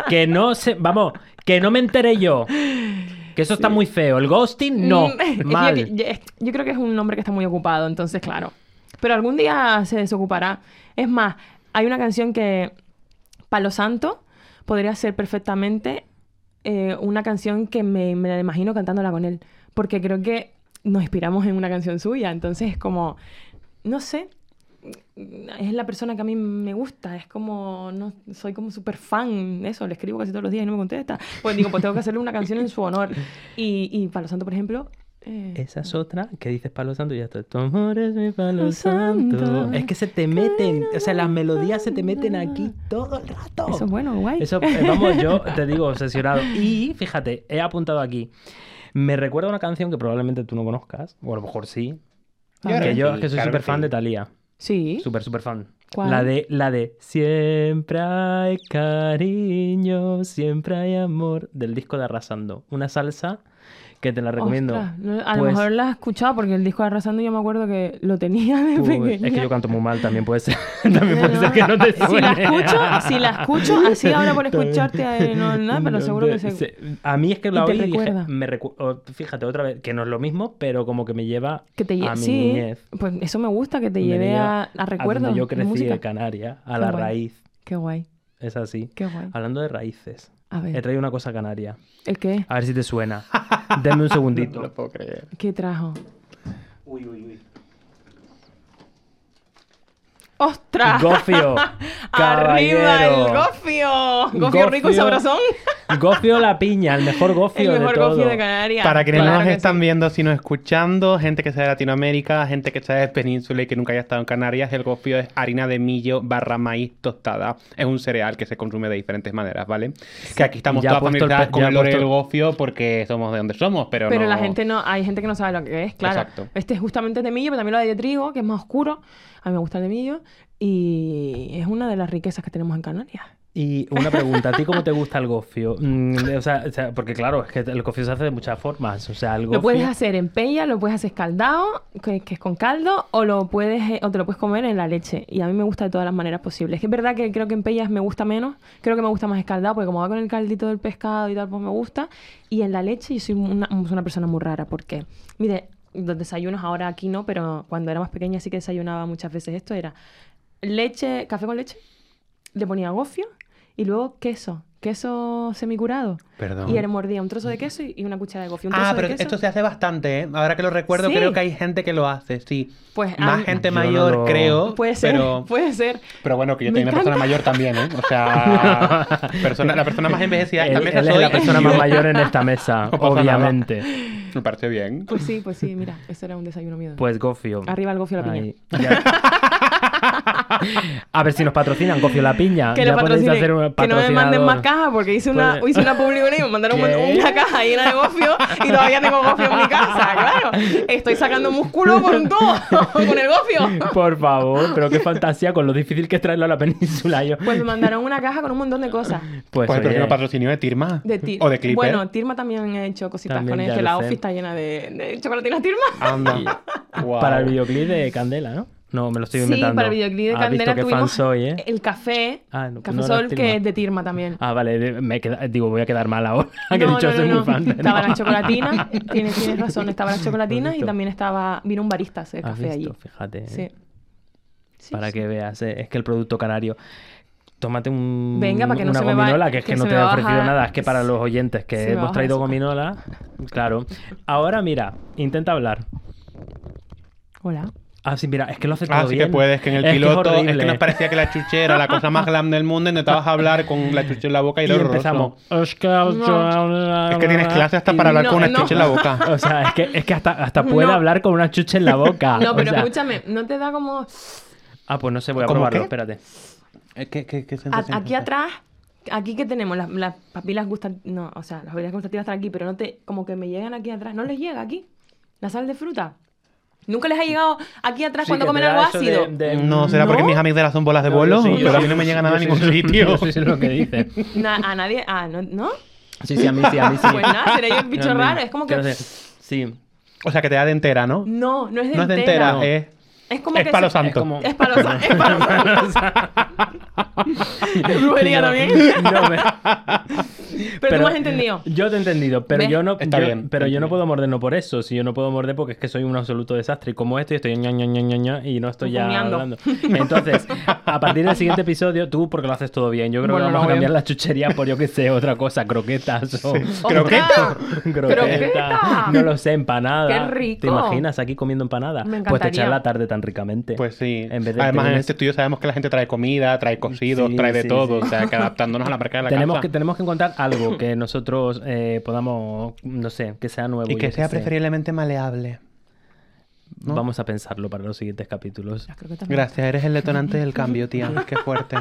Que no se... Vamos, que no me enteré yo. Que eso está muy feo. El ghosting, no. Mm, Mal. Yo, yo- yo creo que es un hombre que está muy ocupado, entonces, claro. Pero algún día se desocupará. Es más, hay una canción que Palo Santo podría ser perfectamente eh, una canción que me, me la imagino cantándola con él. Porque creo que nos inspiramos en una canción suya. Entonces es como, no sé, es la persona que a mí me gusta. Es como, no, soy como súper fan. Eso, le escribo casi todos los días y no me contesta. Pues digo, pues tengo que hacerle una canción en su honor. Y, y Palo Santo, por ejemplo... eh, Esa es otra que dices Palo Santo y ya está. Tu amor es mi Palo Palo Santo. Santo. Es que se te meten, o sea, las melodías se te meten aquí todo el rato. Eso es bueno, guay. Eso, eh, vamos, yo te digo, obsesionado. Y fíjate, he apuntado aquí. Me recuerda una canción que probablemente tú no conozcas, o a lo mejor sí. A ver. Que yo que soy súper fan de Thalía. Sí. Súper, súper fan. ¿Cuál? La de, la de Siempre hay cariño, siempre hay amor, del disco de Arrasando. Una salsa que te la recomiendo. Ostras, no, a lo Pues- mejor la has escuchado porque el disco Arrasando yo me acuerdo que lo tenía de pequeña. es que yo canto muy mal, también puede ser. también puede ser que no te Si la suene. escucho, si la escucho, así ahora por escucharte eh, no nada, pero seguro que se... se- A mí es que la oí y dije, me recu- fíjate otra vez, que no es lo mismo, pero como que me lleva Que te lle- a mi sí, niñez. pues eso me gusta, que te lleve a, a recuerdos donde yo crecí de Canarias, a Qué la guay. raíz. Qué guay. Es así. Qué guay. Hablando de raíces, A he ver, traído una cosa canaria. ¿el qué? A ver si te suena. Denme un No segundito. lo puedo creer. ¿Qué trajo? Uy, uy, uy. ¡Ostras! Gofio. ¡Arriba el gofio! Gofio rico y sabrosón. Gofio la piña, el mejor gofio el mejor de todo. gofio de Canarias. Para quienes no nos que están sí. viendo, sino escuchando, gente que sea de Latinoamérica, gente que sea de Península y que nunca haya estado en Canarias, el gofio es harina de millo barra maíz tostada. Es un cereal que se consume de diferentes maneras, ¿vale? Que aquí estamos todas familiarizadas con el puesto- gofio porque somos de donde somos, pero, Pero no... la gente no, hay gente que no sabe lo que es, claro. Exacto. Este es justamente de millo, pero también lo hay de trigo, que es más oscuro. A mí me gusta el de millo. Y es una de las riquezas que tenemos en Canarias. Y una pregunta, ¿a ti cómo te gusta el gofio? Mm, o, sea, o sea, porque claro, es que el gofio se hace de muchas formas. O sea, el gofio... Lo puedes hacer en pella, lo puedes hacer escaldado, que, que es con caldo, o lo puedes eh, o te lo puedes comer en la leche. Y a mí me gusta de todas las maneras posibles. Es que es verdad que creo que en pellas me gusta menos. Creo que me gusta más escaldado, porque como va con el caldito del pescado y tal, pues me gusta. Y en la leche yo soy una, una persona muy rara, porque, mire, los desayunos ahora aquí no, pero cuando era más pequeña sí que desayunaba muchas veces esto. Era leche, café con leche, le ponía gofio y luego queso. Queso semicurado. Perdón. Y él mordía un trozo de queso y una cuchara de gofio. Un trozo Ah, de pero queso. esto se hace bastante, ¿eh? Ahora que lo recuerdo, ¿Sí? creo que hay gente que lo hace, sí. Pues, a Más gente no mayor, lo- creo. Puede ser, Pero, puede ser. pero bueno, que yo tengo una persona mayor también, ¿eh? O sea, persona, la persona más envejecida Él, esta mesa él es la persona más mayor en esta mesa, No pasa nada. obviamente. Me parece bien. Pues sí, pues sí, mira, eso era un desayuno mío. Pues gofio. Arriba el gofio a la piña. A ver si nos patrocinan Gofio la piña. que ya lo podéis patrocinen. hacer un Que no me manden más cajas porque hice una, Pues- hice una publi con ellos, me mandaron una caja llena de gofio y todavía tengo gofio en mi casa, claro. Estoy sacando músculo con un tubo, con el gofio. Por favor, pero qué fantasía con lo difícil que es traerlo a la península. Yo. Pues me mandaron una caja con un montón de cosas. Pues, Pues, pero no patrocinio de Tirma. De ti. O de Clipper. Bueno, Tirma también he hecho cositas También, con él, ya que lo la sé. office está llena de, de chocolatinas Tirma. Anda. Para el videoclip de Candela, ¿no? No, me lo estoy Sí, inventando. para el videoclip de Has Candela visto tuvimos soy, ¿eh? el café, Ah, no, Café no Sol, que es de Tirma también. Ah, vale, de- me queda- digo, voy a quedar mal ahora. que he No, dicho, soy muy fan. de- Estaba las chocolatinas, tienes, tienes razón, estaban las chocolatinas y también estaba, vino un barista a hacer café visto, allí. fíjate. ¿eh? Sí. Sí, para sí. que veas, ¿eh? es que el producto canario. Tómate un, Venga, para que no una se me va- gominola, que es que, que no te he ofrecido nada, es que para los oyentes que hemos traído gominola, claro. Ahora mira, intenta hablar. Hola. Ah, sí, mira, es que lo hace todo Ah, sí bien. que puedes, que en el Es que es piloto es, horrible. que nos parecía que la chuche era la cosa más glam del mundo, intentabas hablar con la chuche en la boca y, y lo horroroso. empezamos. Es que, Es que tienes clase hasta para hablar No, con una no. chuche en la boca. O sea, es que, es que hasta, hasta puede No. hablar con una chuche en la boca. No, o pero sea- escúchame, ¿no te da como... Ah, pues no sé, voy a ¿Cómo probarlo, qué? espérate. Eh, ¿Qué, qué, qué sensación aquí es? atrás, aquí que tenemos, las, las papilas gustativas, no, o sea, las papilas gustativas están aquí, pero no te, como que me llegan aquí atrás, ¿no les llega aquí? La sal de fruta. ¿Nunca les ha llegado aquí atrás Sí, cuando comen algo ácido? de- de- No, será porque ¿No? mis amígdalas son bolas de No, sí, yo pero a mí no me llega nada a ningún sitio. Sí lo que dice. Na- a nadie, ah, ¿no? ¿no? Sí, sí, a mí sí, a mí sí. Pues nada, seré yo el bicho raro, es como que... no sé. Sí. O sea, que te da de entera, ¿no? No, no es de No es de entera. entera, No. es, Es como es que palo se- santo. Es como- Es palo santo. Es palo santo. Brujería No, también. no me- Pero, tú me has entendido. Yo te he entendido, pero ¿Ves? yo no, Está yo- bien, pero yo no puedo morder no por eso, si yo no puedo morder porque es que soy un absoluto desastre y como esto y estoy ña, ña, ña, ña, ña, y no estoy ya hablando. Entonces, a partir del siguiente episodio, tú porque lo haces todo bien, yo creo Bueno, que vamos a cambiar bien. la chuchería por yo que sé, otra cosa, croquetas o ¿Croqueta? ¡Croqueta! No lo sé, empanada. ¡Qué rico! ¿Te imaginas aquí comiendo empanada? Me Pues te encantaría. echar la tarde tan ricamente. Pues sí. En vez de Además, en este estudio sabemos que la gente trae comida, trae cocidos, Sí, trae de sí, todo. sí. O sea, que adaptándonos a la marca de la tenemos casa. que tenemos que encontrar algo que nosotros eh, podamos, no sé, que sea nuevo. Y que sea preferiblemente maleable. ¿No? Vamos a pensarlo para los siguientes capítulos. Gracias, eres el detonante del cambio, tía. Qué fuerte.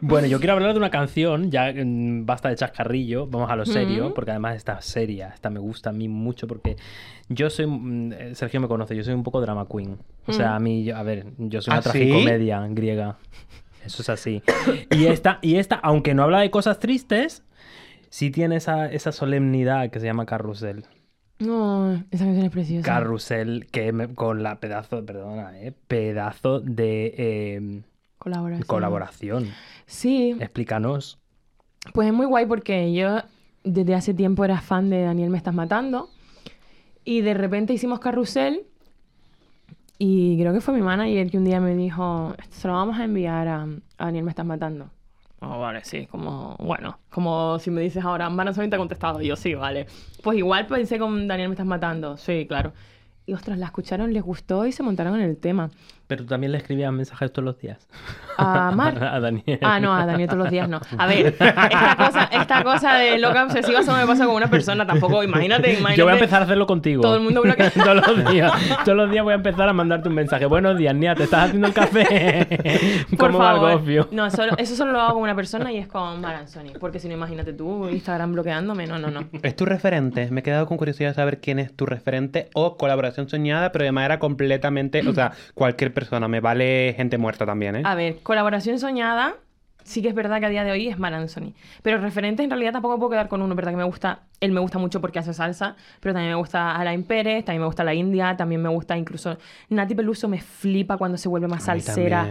Bueno, yo quiero hablar de una canción, ya mm, basta de chascarrillo, vamos a lo serio, porque además está seria, esta me gusta a mí mucho porque yo soy, mm, eh, Sergio me conoce, yo soy un poco drama queen. O sea, a mí, yo- a ver, yo soy una ¿Ah, sí? tragicomedia griega. Eso es así. Y esta, y esta, aunque no habla de cosas tristes, sí tiene esa, esa solemnidad que se llama Carrusel. No, esa canción es preciosa. Carrusel, que me- con la pedazo, perdona, eh, pedazo de eh, Colaboración. colaboración. Sí, Explícanos. pues es muy guay porque yo desde hace tiempo era fan de Daniel Me Estás Matando. Y de repente hicimos carrusel. Y creo que fue mi manager que un día me dijo: Esto se lo vamos a enviar a, a Daniel Me Estás Matando. Oh, vale, sí, como, bueno, como si me dices ahora, Manasoni te ha contestado, yo sí, vale. Pues igual pensé con Daniel me estás matando, sí, claro. Y ostras, la escucharon, les gustó y se montaron en el tema. Pero tú también le escribías mensajes todos los días. ¿A Mar? a Daniel. Ah, no, a Daniel todos los días no. A ver, esta cosa, esta cosa de loca obsesiva solo me pasa con una persona, tampoco, imagínate, imagínate. Yo voy a empezar a hacerlo contigo. Todo el mundo bloquea. todos los días. Todos los días voy a empezar a mandarte un mensaje. Buenos días, Nia, ¿te estás haciendo el café? Por ¿Cómo va el favor. No, solo- eso solo lo hago con una persona y es con Maranzoni. Porque si no, imagínate tú, Instagram bloqueándome. No, no, no. ¿Es tu referente? Me he quedado con curiosidad de saber quién es tu referente o colaboración soñada, pero de manera completamente, o sea, cualquier persona, me vale gente muerta también, ¿eh? A ver, colaboración soñada. Sí que es verdad que a día de hoy es Maranzoni. Pero referentes en realidad tampoco puedo quedar con uno, ¿verdad? Que me gusta, él me gusta mucho porque hace salsa, pero también me gusta Alain Pérez, también me gusta la India, también me gusta incluso Nati Peluso me flipa cuando se vuelve más salsera.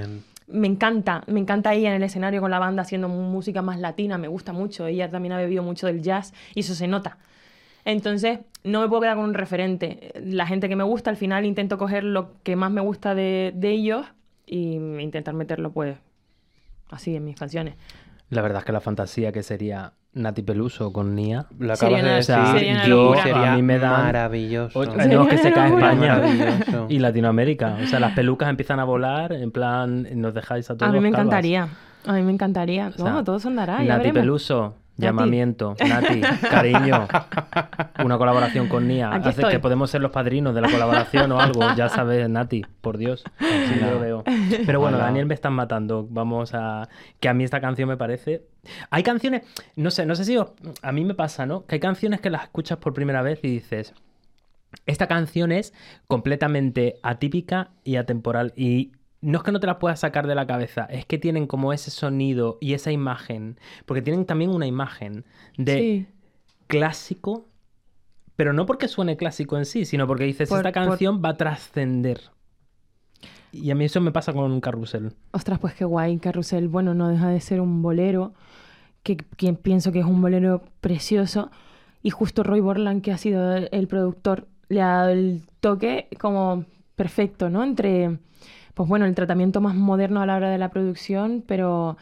Me encanta, me encanta ella en el escenario con la banda haciendo música más latina, me gusta mucho. Ella también ha bebido mucho del jazz y eso se nota. Entonces, no me puedo quedar con un referente. La gente que me gusta, al final intento coger lo que más me gusta de, de ellos y intentar meterlo, pues, así en mis canciones. La verdad es que la fantasía que sería Nati Peluso con Nia. Lo Sería acabas de decir. sería una yo sería A mí me da- maravilloso. O- Sería no, es que se cae. España y Latinoamérica. O sea, las pelucas empiezan a volar, en plan, nos dejáis a todos A mí me calvas. encantaría. A mí me encantaría. O sea, no, todo ya Nati veremos. Peluso. Llamamiento. Nati, cariño. Una colaboración con Nia. Aquí Hace estoy. que podemos ser los padrinos de la colaboración o algo. Ya sabes, Nati, por Dios. Sí, yo lo veo. Pero bueno. Daniel me están matando. Vamos a. Que a mí esta canción me parece. Hay canciones. No sé, no sé si os- a mí me pasa, ¿no? Que hay canciones que las escuchas por primera vez y dices. Esta canción es completamente atípica y atemporal. Y no es que no te la puedas sacar de la cabeza, es que tienen como ese sonido y esa imagen. Porque tienen también una imagen de Sí. clásico, pero no porque suene clásico en sí, sino porque dices, Por- esta por- canción va a trascender. Y a mí eso me pasa con Carrusel. Ostras, pues qué guay, Carrusel. Bueno, no deja de ser un bolero, que, que pienso que es un bolero precioso. Y justo Roy Borland, que ha sido el, el productor, le ha dado el toque como perfecto, ¿no? Entre, pues bueno, el tratamiento más moderno a la hora de la producción, pero,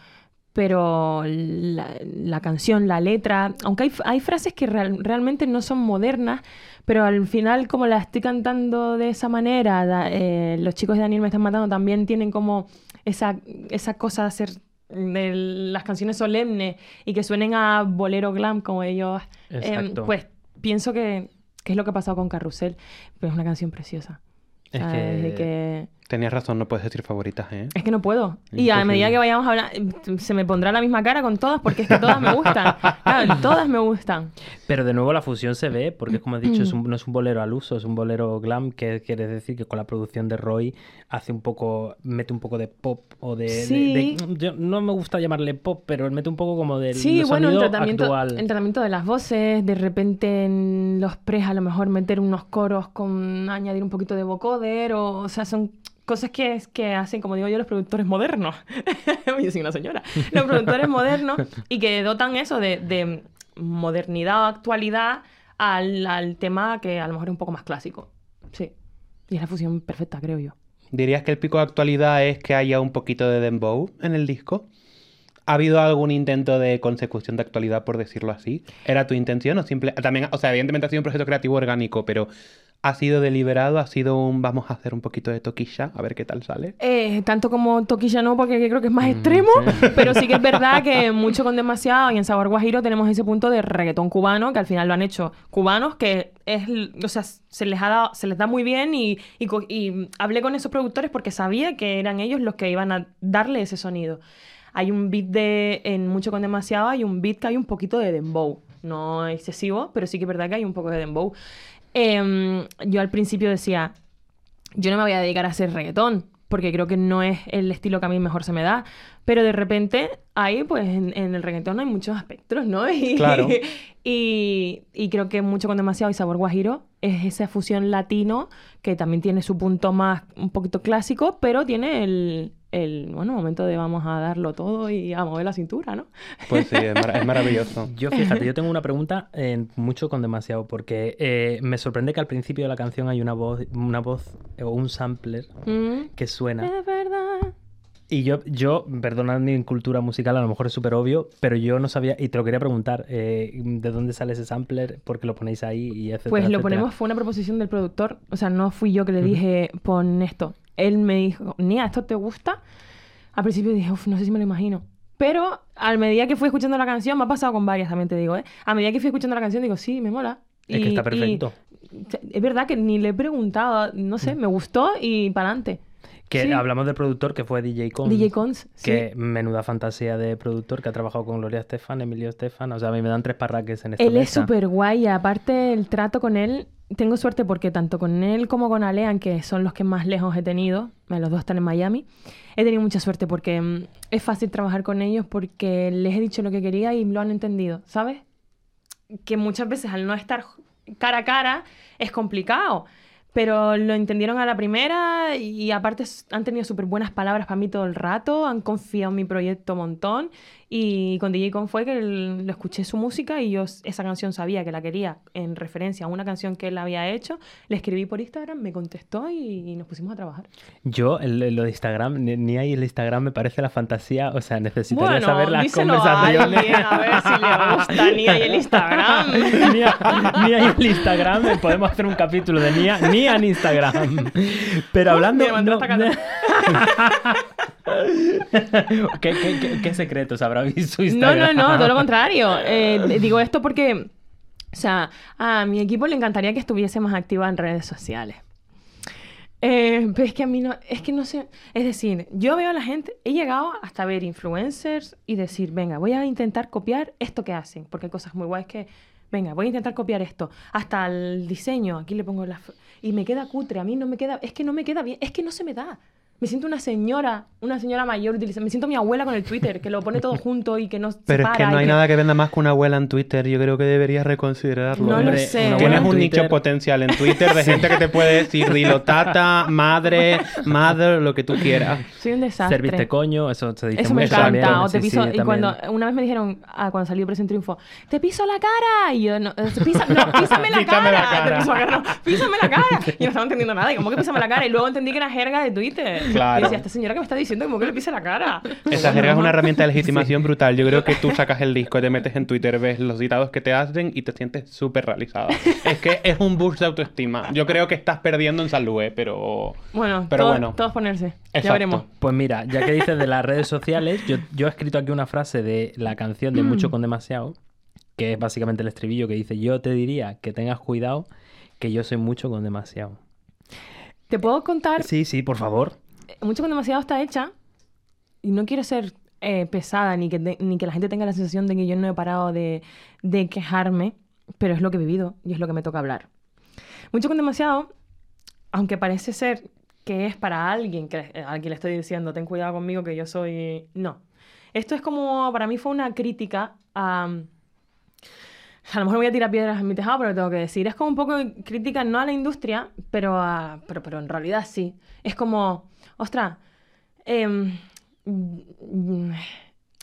pero la, la canción, la letra, aunque hay, hay frases que real- realmente no son modernas, pero al final como la estoy cantando de esa manera, da- eh, los chicos de Daniel me están matando también tienen como esa, esa cosa de hacer de las canciones solemnes y que suenen a bolero glam como ellos, eh, pues pienso que, que es lo que ha pasado con Carrusel, pero es una canción preciosa. O Es sea, que- desde que... Tenías razón, no puedes decir favoritas, ¿eh? Es que no puedo. Y a medida que vayamos a hablar, se me pondrá la misma cara con todas, porque es que todas me gustan. Claro, todas me gustan. Pero de nuevo la fusión se ve, porque como he dicho, es un- no es un bolero al uso, es un bolero glam, que quiere decir que con la producción de Roy hace un poco, mete un poco de pop o de... Sí. de- yo no me gusta llamarle pop, pero mete un poco como del Sí, bueno, el tratamiento, actual. el tratamiento de las voces, de repente en los pres a lo mejor meter unos coros con añadir un poquito de vocoder, o, o sea, son cosas que, que hacen, como digo yo, los productores modernos. yo soy una señora. Los productores modernos y que dotan eso de, de modernidad o actualidad al, al tema que a lo mejor es un poco más clásico. Sí. Y es la fusión perfecta, creo yo. ¿Dirías que el pico de actualidad es que haya un poquito de dembow en el disco? ¿Ha habido algún intento de consecución de actualidad, por decirlo así? ¿Era tu intención o simple... También, o sea, evidentemente ha sido un proceso creativo orgánico, pero ¿ha sido deliberado? ¿Ha sido un vamos a hacer un poquito de toquilla? A ver qué tal sale. Eh, tanto como Toquilla no, porque creo que es más Mm, extremo, sí. pero sí que es verdad que mucho con demasiado y en Sabor Guajiro tenemos ese punto de reggaetón cubano, que al final lo han hecho cubanos, que es, o sea, se les, ha dado- se les da muy bien y, y y hablé con esos productores porque sabía que eran ellos los que iban a darle ese sonido. Hay un beat de, en mucho con demasiado, hay un beat que hay un poquito de dembow, no excesivo, pero sí que es verdad que hay un poco de dembow. Em, yo al principio decía, yo no me voy a dedicar a hacer reggaetón, porque creo que no es el estilo que a mí mejor se me da. Pero de repente, ahí, pues en, en el reggaetón hay muchos aspectos, ¿no? Y, Claro. y, y creo que mucho con demasiado y sabor guajiro es esa fusión latino que también tiene su punto más un poquito clásico, pero tiene el, el bueno, momento de vamos a darlo todo y a mover la cintura, ¿no? Pues sí, es, mar- es maravilloso. Yo, fíjate, yo tengo una pregunta eh, mucho con demasiado, porque eh, me sorprende que al principio de la canción hay una voz, una voz o un sampler Mm. que suena. Es verdad. Y yo, yo, perdonad mi cultura musical, a lo mejor es súper obvio, pero yo no sabía, y te lo quería preguntar, eh, ¿de dónde sale ese sampler? ¿Por qué lo ponéis ahí? Y etcétera, Pues lo etcétera. ponemos, fue una proposición del productor. O sea, no fui yo que le dije, pon esto. Él me dijo, Nia, ¿esto te gusta? Al principio dije, uff, no sé si me lo imagino. Pero a medida que fui escuchando la canción, me ha pasado con varias también, te digo, ¿eh? A medida que fui escuchando la canción, digo, sí, me mola. Es que está perfecto. es verdad que ni le he preguntado, no sé, me gustó y para adelante. Que Sí. hablamos del productor que fue DJ Cons. DJ Cons, sí. Que menuda fantasía de productor que ha trabajado con Gloria Estefan, Emilio Estefan. O sea, a mí me dan tres parraques en esta Él es mesa. súper guay aparte el trato con él, tengo suerte porque tanto con él como con Alean, que son los que más lejos he tenido, eh, los dos están en Miami, he tenido mucha suerte porque mm, es fácil trabajar con ellos porque les he dicho lo que quería y lo han entendido, ¿sabes? Que muchas veces al no estar cara a cara es complicado. Pero lo entendieron a la primera y aparte han tenido súper buenas palabras para mí todo el rato, han confiado en mi proyecto un montón y con DJ Con fue que el- lo escuché su música y yo esa canción sabía que la quería en referencia a una canción que él había hecho, le escribí por Instagram, me contestó y, y nos pusimos a trabajar. Yo, el- lo de Instagram, ni, ni ahí el Instagram me parece la fantasía. O sea, necesitaría Bueno, saber las díselo a conversaciones. alguien, a ver si le gusta Nia y el Instagram. Nia, Nia y el Instagram, eh, podemos hacer un capítulo de Nia, Nia en Instagram. Pero hablando. Me no- esta ¿Qué, qué, qué- qué secretos habrá visto No, Instagram? no, no, todo lo contrario. Eh, digo esto porque, o sea, a mi equipo le encantaría que estuviese más activa en redes sociales. Eh, pero es que a mí no, es que no sé, es decir, yo veo a la gente, he llegado hasta ver influencers y decir, venga, voy a intentar copiar esto que hacen, porque hay cosas muy guays que, venga, voy a intentar copiar esto, hasta el diseño, aquí le pongo las... Y me queda cutre, a mí no me queda, es que no me queda bien, es que no se me da. Me siento una señora, una señora mayor utilizando, me siento mi abuela con el Twitter, que lo pone todo junto y que no se Pero es que para no hay nada que venda más que una abuela en Twitter. Yo creo que deberías reconsiderarlo. No lo sé. Tienes un Twitter- nicho potencial en Twitter de gente que te puede decir dilo tata, madre, mother, lo que tú quieras. Soy un desastre. Serviste coño, eso se dice Eso me mucho encanta. también. o te piso, sí, y también. cuando una vez me dijeron, ah, cuando salió Presión Triunfo, te piso la cara. Y yo, no, eh, pisa, no, písame la cara. cara. Te piso la cara, no, písame la cara. Y no estaba entendiendo nada. Y como que písame la cara. Y luego entendí que era jerga de Twitter. Claro. Y decía, esta señora que me está diciendo como que le pise la cara. Esa jerga es una herramienta de legitimación brutal. Yo creo que tú sacas el disco, te metes en Twitter, ves los citados que te hacen y te sientes súper realizada. Es que es un boost de autoestima. Yo creo que estás perdiendo en salud, ¿eh? pero... Bueno, Pero todo- bueno. todos ponerse. Ya veremos. Pues mira, ya que dices de las redes sociales, yo, yo he escrito aquí una frase de la canción de. Mucho con Demasiado, que es básicamente el estribillo que dice, yo te diría que tengas cuidado, que yo soy mucho con demasiado. ¿Te puedo contar? Sí, sí, por favor. Mucho con demasiado está hecha y no quiero ser eh, pesada ni que, ni que la gente tenga la sensación de que yo no he parado de, de quejarme, pero es lo que he vivido y es lo que me toca hablar. Mucho con demasiado, aunque parece ser que es para alguien, que eh, a alguien le estoy diciendo, ten cuidado conmigo que yo soy... No. Esto es como, para mí fue una crítica a... A lo mejor voy a tirar piedras en mi tejado, pero lo tengo que decir. Es como un poco crítica no a la industria, pero, a- pero, pero en realidad sí. Es como, ostras, em,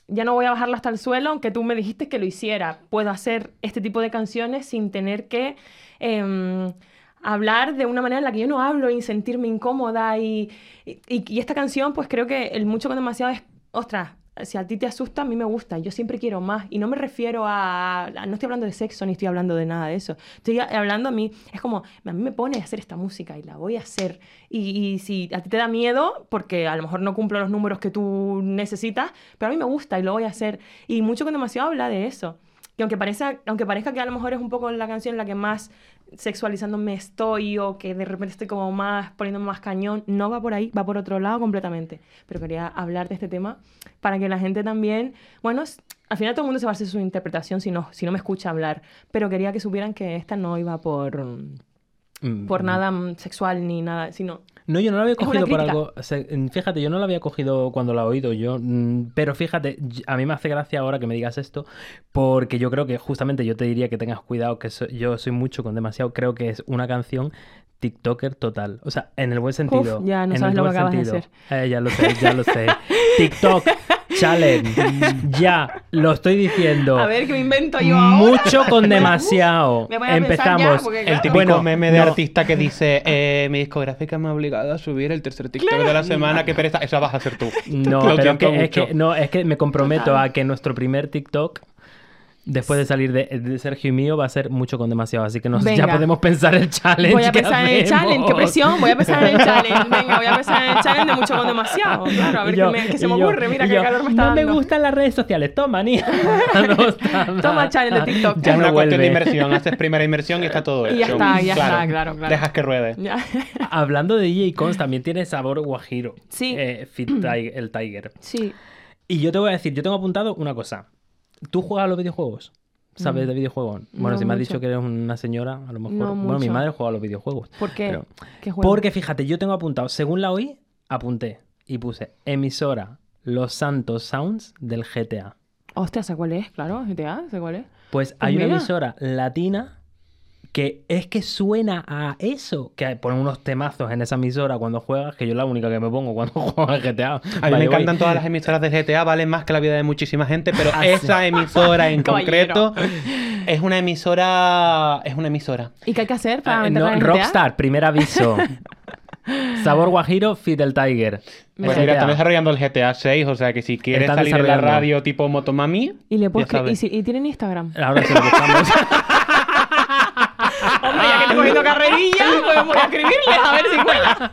ya no voy a bajarlo hasta el suelo, aunque tú me dijiste que lo hiciera. Puedo hacer este tipo de canciones sin tener que em, hablar de una manera en la que yo no hablo y sentirme incómoda. Y, y, y esta canción, pues creo que el mucho con demasiado es, ostras, si a ti te asusta, a mí me gusta. Yo siempre quiero más. Y no me refiero a, No estoy hablando de sexo ni estoy hablando de nada de eso. Estoy hablando a mí. Es como. A mí me pone a hacer esta música y la voy a hacer. Y, y si a ti te da miedo, porque a lo mejor no cumplo los números que tú necesitas, pero a mí me gusta y lo voy a hacer. Y mucho con demasiado habla de eso. Que aunque parezca, aunque parezca que a lo mejor es un poco la canción en la que más sexualizándome estoy o que de repente estoy como más poniéndome más cañón, no va por ahí, va por otro lado completamente. Pero quería hablar de este tema para que la gente también, bueno, al final todo el mundo se va a hacer su interpretación si no, si no me escucha hablar, pero quería que supieran que esta no iba por, por nada mm, sexual ni nada, sino... No, yo no la había cogido por algo. mm, fíjate, yo no la había cogido cuando la he oído yo. mm, Pero fíjate, a mí me hace gracia ahora que me digas esto, porque yo creo que justamente yo te diría que tengas cuidado, que so- yo soy mucho con demasiado. Creo que es una canción TikToker total. O sea, en el buen sentido. ya no en sabes el lo que buen acabas de sentido. Eh, ya lo sé, ya lo sé. TikTok. challenge. ya, lo estoy diciendo. A ver, ¿qué me invento yo ahora? Mucho con demasiado. Me voy a ya, Empezamos. El típico Bueno, meme de no. artista que dice eh, mi discográfica me ha obligado a subir el tercer TikTok de la semana, qué pereza. Esa vas a ser tú. No, pero es que, que- no, es que me comprometo a que nuestro primer TikTok, después de salir de, de Sergio y mío, va a ser mucho con demasiado. Así que nos, ya podemos pensar el challenge. Voy a pensar en el challenge, qué presión, voy a pensar en el challenge. Venga, voy a pensar en el challenge de mucho con demasiado. Claro, a ver yo- qué, me- qué se me yo- ocurre. Mira qué yo, calor me está No dando. me gustan las redes sociales. Toma, niña. No está Toma challenge de TikTok. Ya es una no cuestión de vuelve. inversión. Haces primera inversión y está todo hecho. Y ya está, ya está, claro, claro. Dejas que ruede. Ya. Hablando de DJ Cons, también tiene sabor guajiro. Sí. Eh, Fit Tiger- el Tiger. Sí. Y yo te voy a decir, yo tengo apuntado una cosa. ¿Tú juegas a los videojuegos? ¿Sabes Mm. de videojuegos? Bueno, No si me has mucho. dicho que eres una señora, a lo mejor. No bueno, mi madre juega a los videojuegos. ¿Por qué? Pero- ¿Qué? Porque fíjate, yo tengo apuntado, según la oí, apunté y puse emisora Los Santos Sounds del GTA. Hostia, ¿sé cuál es? Claro, GTA, ¿sé cuál es? Pues hay una mira. emisora latina que es que suena a eso. Que ponen unos temazos en esa emisora cuando juegas, que yo es la única que me pongo cuando juego al GTA. A mí me encantan todas las emisoras del GTA, valen más que la vida de muchísima gente, pero Ah, sí. esa emisora en concreto es una emisora. Es una emisora. ¿Y qué hay que hacer para Ah, meterla no, en GTA? Rockstar, primer aviso. Sabor Guajiro, Fidel Tiger. Pues mira, están desarrollando el GTA 6, o sea que si quieres Están salir en la radio tipo Motomami, Y le ya escri- y, sabes. si- y tienen Instagram. Ahora sí lo buscamos. Hombre, ya que estoy cogiendo carrerilla, pues voy a escribirles a ver si cuela.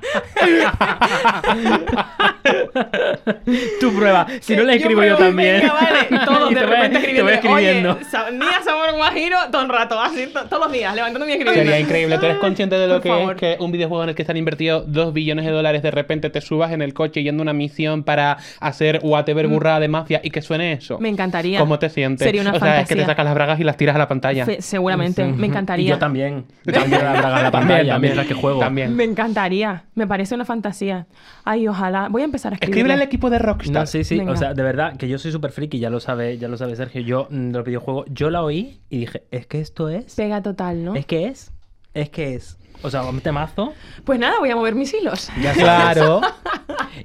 tu prueba. Si no le escribo yo, también. Venga, vale. Y todos Y de te voy- repente escribiendo. escribiendo. Oye, sa- Nia Sabor Guajiro, todo el rato, así, to- todos los días, levantándome y escribiendo. Sería increíble. ¿Tú eres consciente de lo Por que favor. es que un videojuego en el que se han invertido 2 billones de dólares de repente te subas en el coche yendo a una misión para hacer whatever burrada de mafia y que suene eso? Mm. Me encantaría. ¿Cómo te sientes? Sería una o sea, es que te fantasía. sacas las bragas y las tiras a la pantalla. Fe- seguramente, me Y encantaría. yo también. También la braga en la pantalla mientras que juego. También. Me encantaría. Me parece una fantasía. Ay, ojalá. Voy a empezar a escribir. Escríbele al equipo de Rockstar. No, sí, sí. Venga. O sea, de verdad, que yo soy súper friki, ya lo sabe, ya lo sabe Sergio. Yo, mm, de los videojuegos, yo la oí y dije, es que esto es. Pega total, ¿no? Es que es. Es que es. O sea, un temazo. Pues nada, voy a mover mis hilos. Ya. Claro.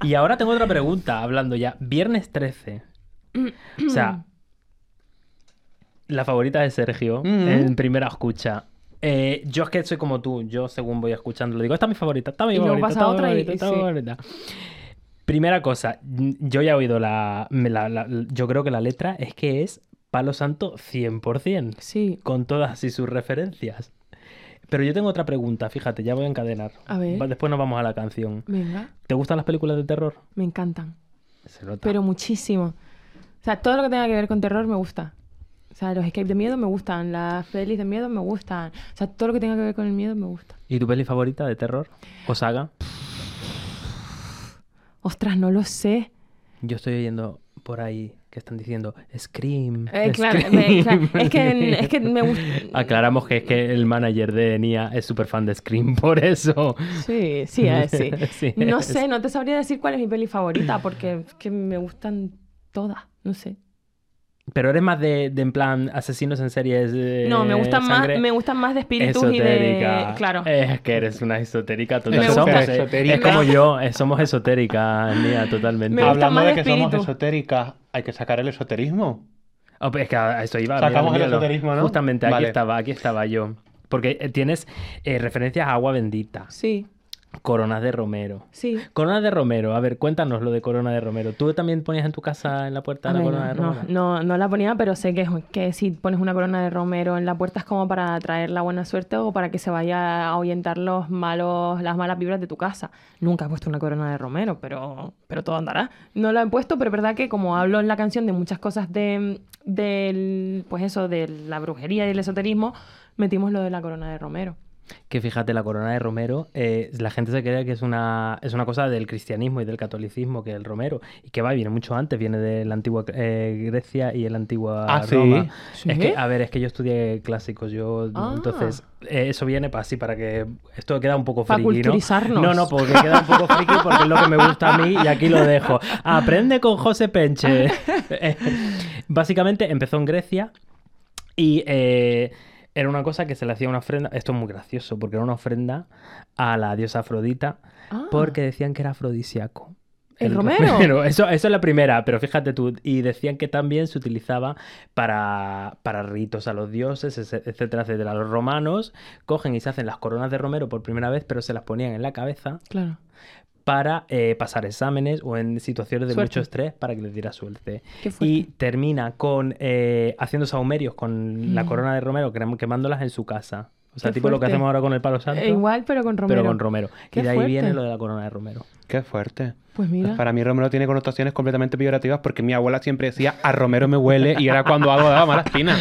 Y ahora tengo otra pregunta, hablando ya. Viernes 13. O sea, la favorita de Sergio Mm. en primera escucha. Eh, yo es que soy como tú, yo según voy escuchando, le digo, esta es mi favorita, esta es mi Y favorita, esta otra favorita, y esta sí. favorita. Primera cosa, yo ya he oído la, me- la- la- Yo creo que la letra es que es Palo Santo 100%, Sí. con todas y sus referencias. Pero yo tengo otra pregunta, fíjate, ya voy a encadenar. A ver. Después nos vamos a la canción. Venga, ¿Te gustan las películas de terror? me encantan. Se nota. Pero muchísimo. O sea, todo lo que tenga que ver con terror me gusta. O sea, los escape de miedo me gustan, las pelis de miedo me gustan. O sea, todo lo que tenga que ver con el miedo me gusta. ¿Y tu peli favorita de terror? ¿O saga? Ostras, no lo sé. Yo estoy oyendo por ahí que están diciendo Scream. Eh, claro, Scream". me- claro, es que- es que me gusta- Aclaramos que es que el manager de Nia es súper fan de Scream, por eso. Sí, sí, es, sí. Sí, no es. sé, no te sabría decir cuál es mi peli favorita porque es que me gustan todas, no sé. Pero eres más de, de en plan asesinos en series. de No, me gustan más, me gustan más de espíritus y de esotérica. claro. Es que eres una esotérica total. Somos, gusta. eh, Esotérica. Es como yo, somos esotérica, Nia, totalmente. Hablando más de de que somos esotéricas, hay que sacar el esoterismo. Oh, pues es que a eso iba. Sacamos míralo, el míralo. esoterismo, ¿no? Justamente aquí Vale. estaba, aquí estaba yo. Porque eh, tienes eh, referencias a agua bendita, Sí, coronas de romero. sí. Corona de Romero, a ver, cuéntanos lo de Corona de Romero. ¿Tú también ponías en tu casa en la puerta A la ver, Corona de no, Romero? no, no la ponía, pero sé que, que si pones una corona de romero en la puerta es como para traer la buena suerte o para que se vaya a ahuyentar los malos, las malas vibras de tu casa. Nunca he puesto una corona de romero, pero, pero todo andará. No la he puesto, pero es verdad que como hablo en la canción de muchas cosas de, del, pues eso, de la brujería y el esoterismo, metimos lo de la corona de romero. Que fíjate, la Corona de Romero, eh, la gente se cree que es una, es una cosa del cristianismo y del catolicismo, que el Romero, y que va, viene mucho antes, viene de la antigua eh, Grecia y la antigua Ah. Roma. ¿Sí? Es que, a ver, es que yo estudié clásicos, yo, Ah. entonces, eh, eso viene para así, para que esto queda un poco friki, ¿no? No, no, porque queda un poco friki porque es lo que me gusta a mí y aquí lo dejo. Aprende con José Penche. Básicamente empezó en Grecia y eh, era una cosa que se le hacía una ofrenda. Esto es muy gracioso porque era una ofrenda a la diosa Afrodita Ah. porque decían que era afrodisíaco. ¿El romero? Eso, eso es la primera, pero fíjate tú. Y decían que también se utilizaba para, para ritos a los dioses, etcétera, etcétera. Los romanos cogen y se hacen las coronas de romero por primera vez, pero se las ponían en la cabeza Claro. Para eh, pasar exámenes o en situaciones de Suerte. mucho estrés para que les diera suerte. Qué fuerte. Y termina con eh, haciendo saumerios con la Mm. corona de romero, quem- quemándolas en su casa. O sea, Qué tipo lo que hacemos ahora con el palo santo, Eh, igual, pero con romero. pero con romero. Qué y de ahí fuerte. viene lo de la corona de romero. Qué fuerte. Pues mira. Para mí Romero tiene connotaciones completamente peyorativas porque mi abuela siempre decía a Romero me huele y era cuando algo daba mala espina.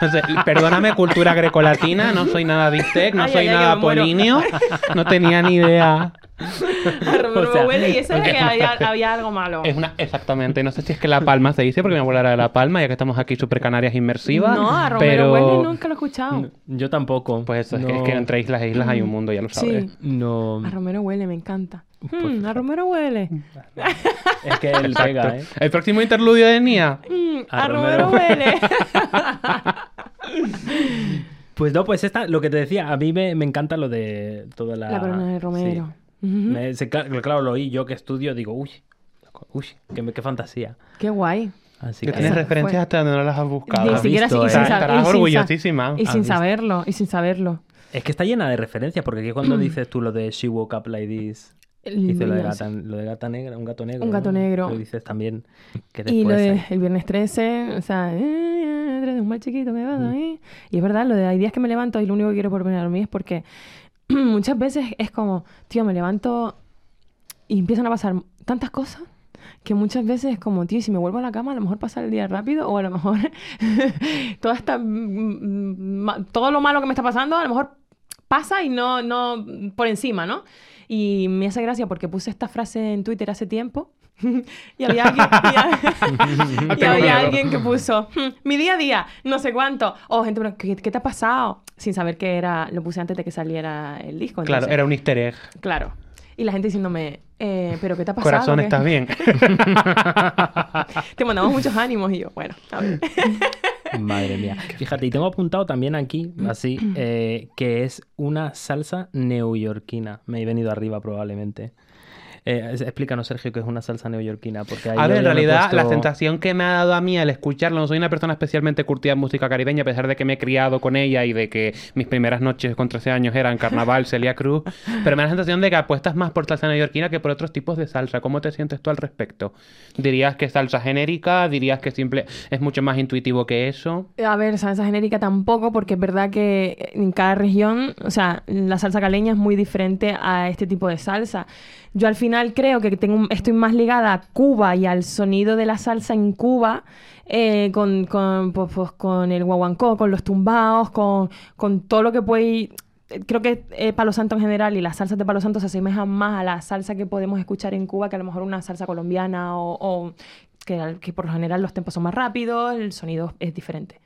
Entonces, perdóname, cultura grecolatina, no soy nada bistec, no Ay, soy ay, ay, nada polinio, no tenía ni idea. A romero O sea, me huele y eso es porque- que había, había algo malo. Es una, exactamente, no sé si es que La Palma se dice porque mi abuela era de La Palma, ya que estamos aquí súper canarias inmersivas. No, a romero pero... huele nunca lo he escuchado. Yo tampoco. Pues eso, es, que, No- es que entre islas e islas hay un mundo, ya lo sabes. Sí. No. A romero huele, me encanta. Mm, a romero huele. Es que él pega, ¿eh? El próximo interludio de Nia. Mm, A a romero romero. huele. Pues no, pues esta, lo que te decía, a mí me, me encanta lo de toda la... La corona de romero. Sí. Me- se- claro, lo oí yo que estudio, digo, uy, uy, qué, qué fantasía. Qué guay. Así Que que tienes referencias fue- hasta donde no las has buscado. Ni siquiera visto, y eh? sin Estarás y sin sa- orgullosísima. Y ¿Has sin visto? saberlo, y sin saberlo. es que está llena de referencias, porque aquí cuando dices tú lo de She Woke Up Like This, dices lo de, gata, lo de gata negra, un gato negro. Un gato ¿no? negro. Lo dices también que Y lo de el viernes 13, o sea, eh, eh, 13, un mal chiquito que va ahí. Y es verdad, lo de hay días que me levanto y lo único que quiero por venir a dormir es porque muchas veces es como, tío, me levanto y empiezan a pasar tantas cosas que muchas veces es como, tío, si me vuelvo a la cama, a lo mejor pasa el día rápido o a lo mejor toda esta, mm, mm, todo lo malo que me está pasando, a lo mejor pasa y no, no por encima, ¿no? Y me hace gracia porque puse esta frase en Twitter hace tiempo y había alguien, y, y Tengo había alguien que puso "Hmm, mi día a día, no sé cuánto. O gente, pero, ¿qué, qué te ha pasado? Sin saber que era, lo puse antes de que saliera el disco. Claro, entonces- era un easter egg. Claro. Y la gente diciéndome, eh, ¿pero qué te ha pasado? Corazón, ¿Qué?". ¿estás bien? Te mandamos muchos ánimos. Y yo, bueno, a ver. Madre mía. Fíjate, y tengo apuntado también aquí, así, eh, que es una salsa neoyorquina. Me he venido arriba probablemente. Eh, explícanos, Sergio, qué es una salsa neoyorquina. Porque ahí A ver, en realidad, la sensación que me ha dado a mí al escucharlo, no soy una persona especialmente curtida en música caribeña, a pesar de que me he criado con ella y de que mis primeras noches con 13 años eran carnaval, Celia Cruz, pero me da la sensación de que apuestas más por salsa neoyorquina que por otros tipos de salsa. ¿Cómo te sientes tú al respecto? ¿Dirías que es salsa genérica? ¿Dirías que simple es mucho más intuitivo que eso? A ver, salsa genérica tampoco, porque es verdad que en cada región, o sea, la salsa caleña es muy diferente a este tipo de salsa. Yo al final creo que tengo, estoy más ligada a Cuba y al sonido de la salsa en Cuba, eh, con, con, pues, pues, con el guaguancó, con los tumbaos, con, todo lo que puede Creo que eh, Palo Santo en general y las salsas de Palo Santo se asemejan más a la salsa que podemos escuchar en Cuba que a lo mejor una salsa colombiana o, o que, que por lo general los tempos son más rápidos, el sonido es diferente.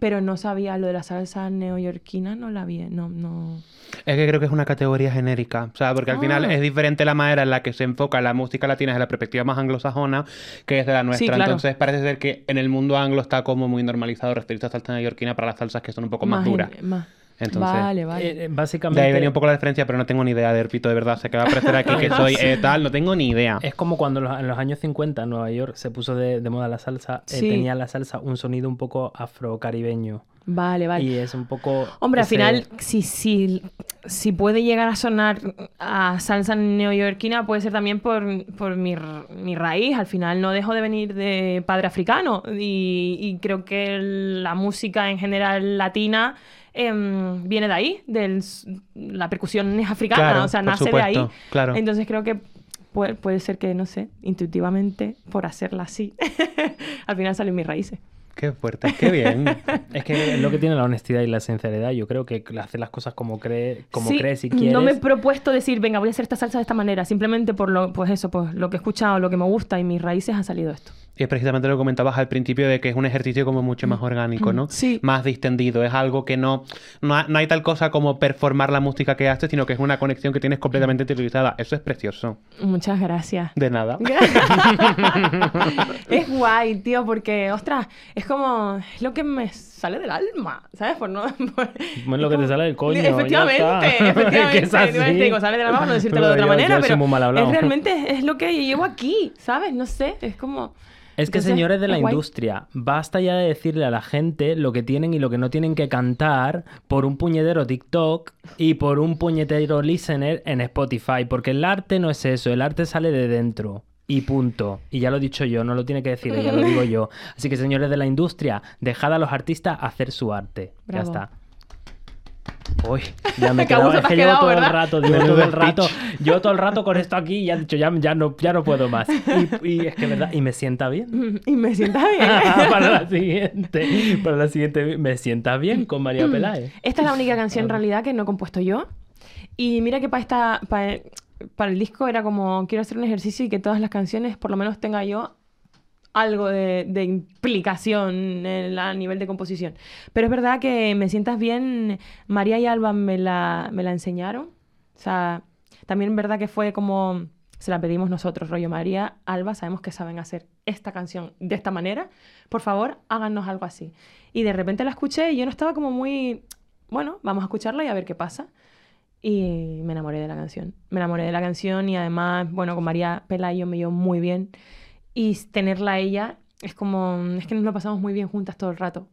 Pero no sabía lo de la salsa neoyorquina, no la vi, no, no. Es que creo que es una categoría genérica, o sea, porque al final Ah. es diferente la manera en la que se enfoca la música latina desde la perspectiva más anglosajona que desde la nuestra. claro. Entonces parece ser que en el mundo anglo está como muy normalizado referirse a salsa neoyorquina para las salsas que son un poco más, en- duras. más. Entonces, vale, vale. Eh, eh, De básicamente. ahí venía un poco la diferencia, pero no tengo ni idea de Erpito, de verdad. Sé que va a parecer aquí que soy eh, tal, no tengo ni idea. Es como cuando en los, en los años 50 en Nueva York se puso de, de moda la salsa. eh, Sí. tenía la salsa un sonido un poco afrocaribeño. Vale, vale. Y es un poco. Hombre, al final, si, si, si puede llegar a sonar a salsa neoyorquina, puede ser también por, por mi, mi raíz. Al final no dejo de venir de padre africano y, y creo que la música en general latina em, viene de ahí, del, la percusión es africana, Claro, o sea, nace de ahí. claro. Entonces creo que puede, puede ser que, no sé, intuitivamente, por hacerla así, al final salen mis raíces. Qué fuerte, qué bien. Es que es lo que tiene la honestidad y la sinceridad. Yo creo que hacer las cosas como, cree, como Sí, crees y quieres. No me he propuesto decir, venga, voy a hacer esta salsa de esta manera. Simplemente por lo, pues eso, pues lo que he escuchado, lo que me gusta y mis raíces ha salido esto. Y es precisamente lo que comentabas al principio de que es un ejercicio como mucho más orgánico, ¿no? Sí. Más distendido. Es algo que no, no, ha- no hay tal cosa como performar la música que haces, sino que es una conexión que tienes completamente interiorizada. Eso es precioso. Muchas gracias. De nada. es guay, tío, porque, ostras, es como es lo que me sale del alma, ¿sabes? Por no, por- Bueno, lo que te sale del coño, Efectivamente, efectivamente. Es es así. Decir, digo, sale del alma por no decírtelo de otra yo- manera, yo pero muy mal hablado. es realmente es lo que llevo aquí, ¿sabes? No sé, es como... Es que, Entonces, señores de la es industria, basta ya de decirle a la gente lo que tienen y lo que no tienen que cantar por un puñetero TikTok y por un puñetero listener en Spotify, porque el arte no es eso, el arte sale de dentro. Y punto. Y ya lo he dicho yo, no lo tiene que decir ella, lo digo yo. Así que, señores de la industria, dejad a los artistas hacer su arte. Bravo. Ya está. Uy, ya me he quedado, es que llevo quedado, todo el rato, digo, todo el rato, yo todo el rato con esto aquí y he dicho, ya, ya, no, ya no puedo más. Y, y es que verdad, y me sienta bien. Y me sienta bien. para la siguiente, para la siguiente, me sienta bien con María Peláez. Esta es la única canción en realidad que no he compuesto yo. Y mira que para esta para, para el disco era como quiero hacer un ejercicio y que todas las canciones por lo menos tenga yo algo de, implicación en a nivel de composición. Pero es verdad que Me sientas bien, María y Alba me la, me la enseñaron. O sea, también es verdad que fue como se la pedimos nosotros, rollo María, Alba, sabemos que saben hacer esta canción de esta manera. Por favor, háganos algo así. Y de repente la escuché y yo no estaba como muy, bueno, vamos a escucharla y a ver qué pasa. Y me enamoré de la canción. Me enamoré de la canción y además, bueno, con María Pelayo me llevo muy bien. Y tenerla a ella es como, es que nos lo pasamos muy bien juntas todo el rato.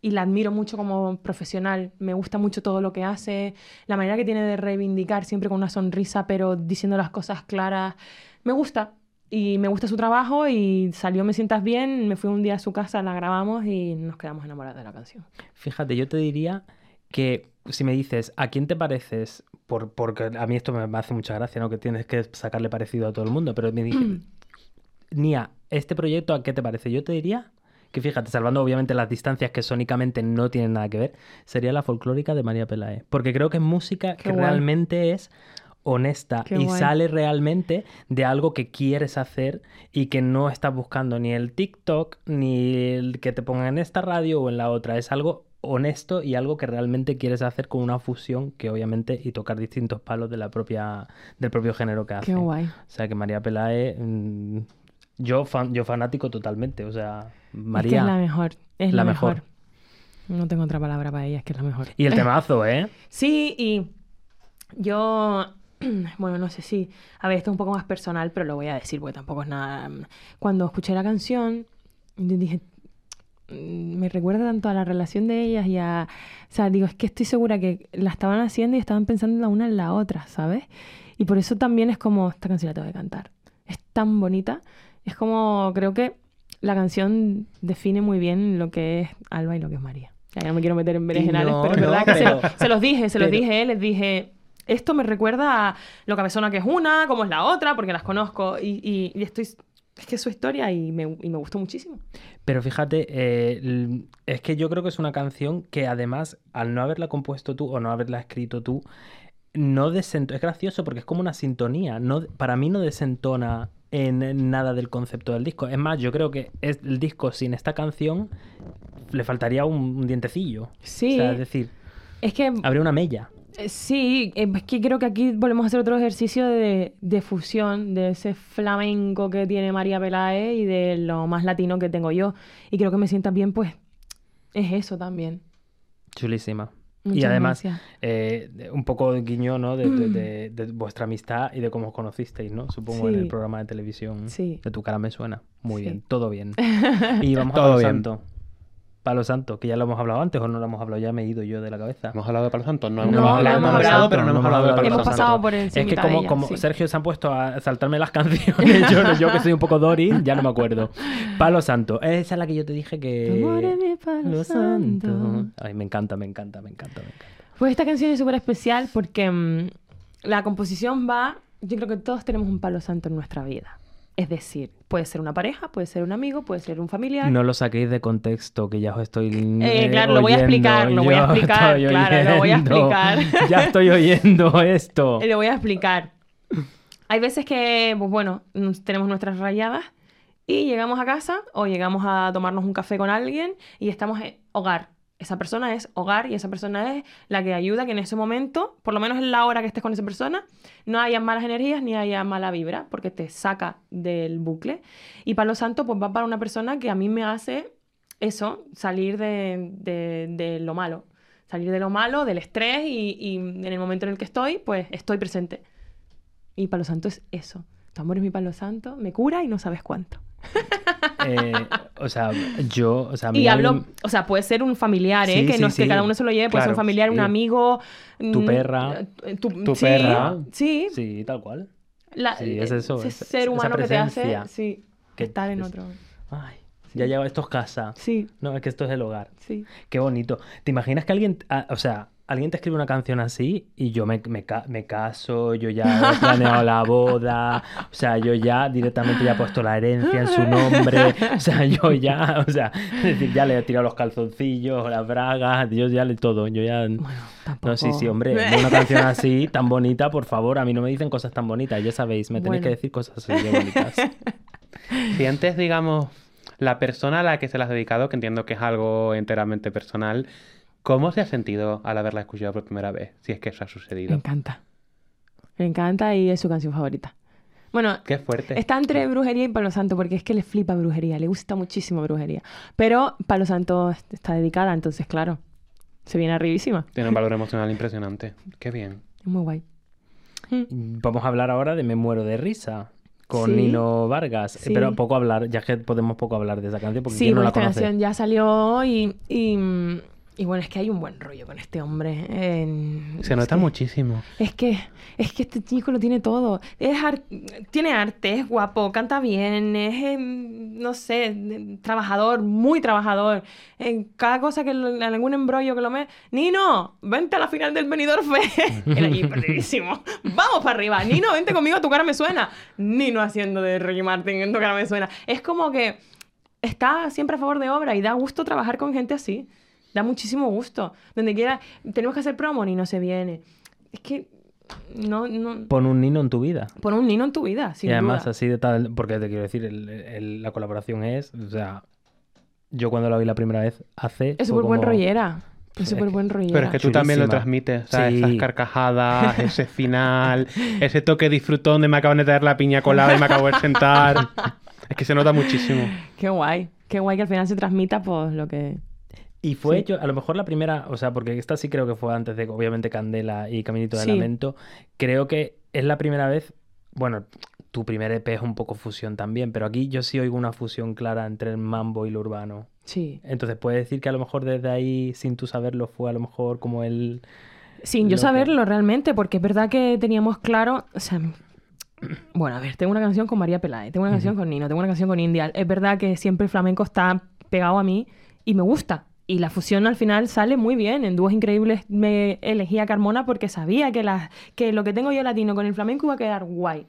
Y la admiro mucho como profesional. Me gusta mucho todo lo que hace, la manera que tiene de reivindicar siempre con una sonrisa, pero diciendo las cosas claras. Me gusta. Y me gusta su trabajo y salió Me Sientas Bien. Me fui un día a su casa, la grabamos y nos quedamos enamorados de la canción. Fíjate, yo te diría que si me dices, ¿a quién te pareces? Por, porque a mí esto me, hace mucha gracia, ¿no? Que tienes que sacarle parecido a todo el mundo, pero me dije, Nia, ¿este proyecto a qué te parece? Yo te diría que fíjate, salvando obviamente las distancias que sónicamente no tienen nada que ver, sería la folclórica de María Peláez. Porque creo que es música Qué que guay. realmente es honesta Qué y guay. sale realmente de algo que quieres hacer y que no estás buscando ni el TikTok ni el que te pongan en esta radio o en la otra. Es algo honesto y algo que realmente quieres hacer con una fusión que obviamente y tocar distintos palos de la propia del propio género que hace. Qué guay. O sea que María Peláez mm, yo fan, yo fanático totalmente, o sea, María Es que es la mejor. Es la la, mejor. mejor. No tengo otra palabra para ella, es que es la mejor. y el temazo, ¿eh? Sí, y yo, bueno, no sé si, a ver, esto es un poco más personal, pero lo voy a decir porque tampoco es nada. Cuando escuché la canción, yo dije, mm, me recuerda tanto a la relación de ellas y a, o sea, digo, es que estoy segura que la estaban haciendo y estaban pensando la una en la otra, ¿sabes? Y por eso también es como, esta canción la tengo que cantar. Es tan bonita, es como, creo que la canción define muy bien lo que es Alba y lo que es María. Ya no me quiero meter en berenjenales, no, pero es no, verdad que se, pero- se los dije, se los pero- dije, les dije, esto me recuerda a lo cabezona que es una, como es la otra, porque las conozco y, y- y estoy... Es que es su historia y me, y me gustó muchísimo. Pero fíjate, eh, es que yo creo que es una canción que además, al no haberla compuesto tú o no haberla escrito tú, no desentona. Es gracioso porque es como una sintonía. No, para mí no desentona en nada del concepto del disco. Es más, yo creo que es el disco sin esta canción le faltaría un, un dientecillo. Sí. O sea, es decir, Es que habría una mella. Eh, Sí, eh, es que creo que aquí volvemos a hacer otro ejercicio de, de fusión de ese flamenco que tiene María Peláez y de lo más latino que tengo yo. Y creo que me sientas bien, pues es eso también. Chulísima. y Muchas además, gracias. eh, un poco de guiño, ¿no? De, de- de- de vuestra amistad y de cómo os conocisteis, ¿no? Supongo en el programa de televisión. Sí. De tu cara me suena. Muy Sí. bien, todo bien. Y vamos a Todo bien. Santo. Palo Santo, que ya lo hemos hablado antes o no lo hemos hablado, ya me he ido yo de la cabeza. Hemos hablado de Palo Santo. No, No, hemos, no la hemos hemos hablado, hablado, pero no hemos hablado de Palo Hemos Santo. pasado por Es encimita que como, de ella, como sí. Sergio se han puesto a saltarme las canciones, yo, yo que soy un poco Doris, ya no me acuerdo. Palo Santo, esa es la que yo te dije que... Es palo santo. Ay, me encanta, me encanta, me encanta, me encanta. Pues esta canción es súper especial porque mm, la composición va, yo creo que todos tenemos un palo santo en nuestra vida. Es decir, puede ser una pareja, puede ser un amigo, puede ser un familiar. No lo saquéis de contexto, que ya os estoy. Eh, eh, claro, lo voy a oyendo, explicar, lo voy a explicar, claro, lo voy a oyendo. explicar. Ya estoy oyendo esto. Le voy a explicar. Hay veces que, pues bueno, tenemos nuestras rayadas y llegamos a casa o llegamos a tomarnos un café con alguien y estamos en hogar. Esa persona es hogar y esa persona es la que ayuda que en ese momento, por lo menos en la hora que estés con esa persona, no haya malas energías ni haya mala vibra, porque te saca del bucle. Y Palo Santo, pues va para una persona que a mí me hace eso, salir de, lo malo. Salir de lo malo, del estrés y, y en el momento en el que estoy, pues estoy presente. Y Palo Santo es eso. Tu amor es mi Palo Santo, me cura y no sabes cuánto. Eh, o sea, yo, o sea, Y hablo, o sea, puede ser un familiar, ¿eh? Sí, que sí, no es que cada uno se lo lleve, puede ser un familiar, un amigo. Tu mm, perra. eh, Tu, perra. Sí, Sí, tal cual. la- Sí, es eh, eso, Ese es- ser humano que te hace sí, que estar en es- otro. Ay, ya llega, esto es casa. Sí, No, es que esto es el hogar. sí. Qué bonito. ¿Te imaginas que alguien, ah, o sea, alguien te escribe una canción así y yo me, me ca- me caso, yo ya he planeado la boda, o sea, yo ya directamente ya he puesto la herencia en su nombre, o sea, yo ya, o sea, es decir, ya le he tirado los calzoncillos, las bragas, yo ya le todo, yo ya... Bueno, tampoco. No, sí, sí, hombre, una canción así, tan bonita, por favor, a mí no me dicen cosas tan bonitas, ya sabéis, me tenéis Bueno. que decir cosas así de bonitas. Si antes, digamos, la persona a la que se las has dedicado, que entiendo que es algo enteramente personal, ¿cómo se ha sentido al haberla escuchado por primera vez? Si es que eso ha Me sucedido. encanta. Me encanta y es su canción favorita. Bueno, Qué fuerte. Está entre brujería y Palo Santo, porque es que le flipa brujería, le gusta muchísimo brujería. Pero Palo Santo está dedicada, entonces, claro, se viene arribísima. Tiene un valor emocional impresionante. Qué bien. Es muy guay. Vamos a hablar ahora de Me muero de risa con Sí. Nino Vargas, Sí. pero poco hablar, ya que podemos poco hablar de esa canción porque Sí, ¿quién no la esta conoce? canción ya salió y, y, mm, y bueno, es que hay un buen rollo con este hombre. Se nota que- muchísimo. Es que, es que este chico lo tiene todo. Es ar- tiene arte, es guapo, canta bien, es, em, no sé, em, trabajador, muy trabajador. En cada cosa que, en algún embrollo que lo me... Nino, vente a la final del Benidorm Fest. Era allí perdidísimo. Vamos para arriba. Nino, vente conmigo, tu cara me suena. Nino haciendo de Ricky Martin en tu cara me suena. Es como que está siempre a favor de obra y da gusto trabajar con gente así. Da muchísimo gusto. Donde quiera, tenemos que hacer promo, Nino se viene. Es que no, no. Pon un Nino en tu vida. Pon un Nino en tu vida, sin y además duda. así de tal, porque te quiero decir, el- el- la colaboración es, o sea, yo cuando la vi la primera vez hace... Es súper buen como- rollera. Es Es súper buen rollera. Pero es que tú también lo Chulísima. transmites, ¿sabes? Sí. Esas carcajadas, ese final, ese toque disfrutón de me acaban de traer la piña colada y me acabo de sentar. Es que se nota muchísimo. Qué guay. Qué guay que al final se transmita pues lo que... Y fue Sí. yo, a lo mejor la primera, o sea, porque esta sí creo que fue antes de, obviamente, Candela y Caminito de Sí. Lamento. Creo que es la primera vez, bueno, tu primer EP es un poco fusión también, pero aquí yo sí oigo una fusión clara entre el mambo y lo urbano. Sí. Entonces, puedes decir que a lo mejor desde ahí, sin tú saberlo, fue a lo mejor como el... Sin yo que- saberlo realmente, porque es verdad que teníamos claro, o sea, bueno, a ver, tengo una canción con María Peláez, tengo una canción con Nino, tengo una canción con Indial. Es verdad que siempre el flamenco está pegado a mí y me gusta. Y la fusión al final sale muy bien. En Dúos Increíbles me elegí a Carmona porque sabía que, lo que tengo yo latino con el flamenco iba a quedar guay.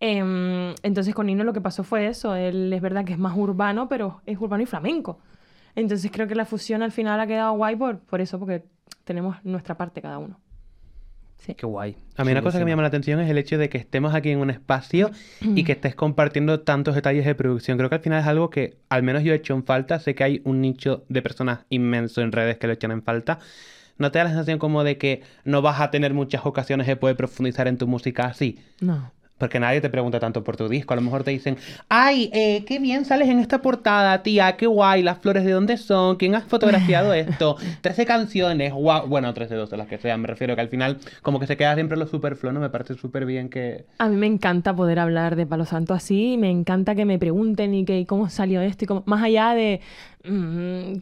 Em, entonces con Nino lo que pasó fue eso. Él es verdad que es más urbano, pero es urbano y flamenco. Entonces creo que la fusión al final ha quedado guay por, por eso, porque tenemos nuestra parte cada uno. Sí. Qué guay. A mí una cosa que me llama la atención es el hecho de que estemos aquí en un espacio y que estés compartiendo tantos detalles de producción. Creo que al final es algo que al menos yo he hecho en falta. Sé que hay un nicho de personas inmenso en redes que lo echan en falta. ¿No te da la sensación como de que no vas a tener muchas ocasiones de poder profundizar en tu música así? No. Porque nadie te pregunta tanto por tu disco. A lo mejor te dicen, ay, eh, qué bien sales en esta portada, tía, qué guay, las flores de dónde son, quién has fotografiado esto, 13 canciones, guau. Bueno, 13, 12, las que sean. Me refiero que al final, como que se queda siempre lo superfluo, ¿no? Me parece súper bien que. A mí me encanta poder hablar de Palo Santo así, me encanta que me pregunten y que y cómo salió esto y cómo, más allá de,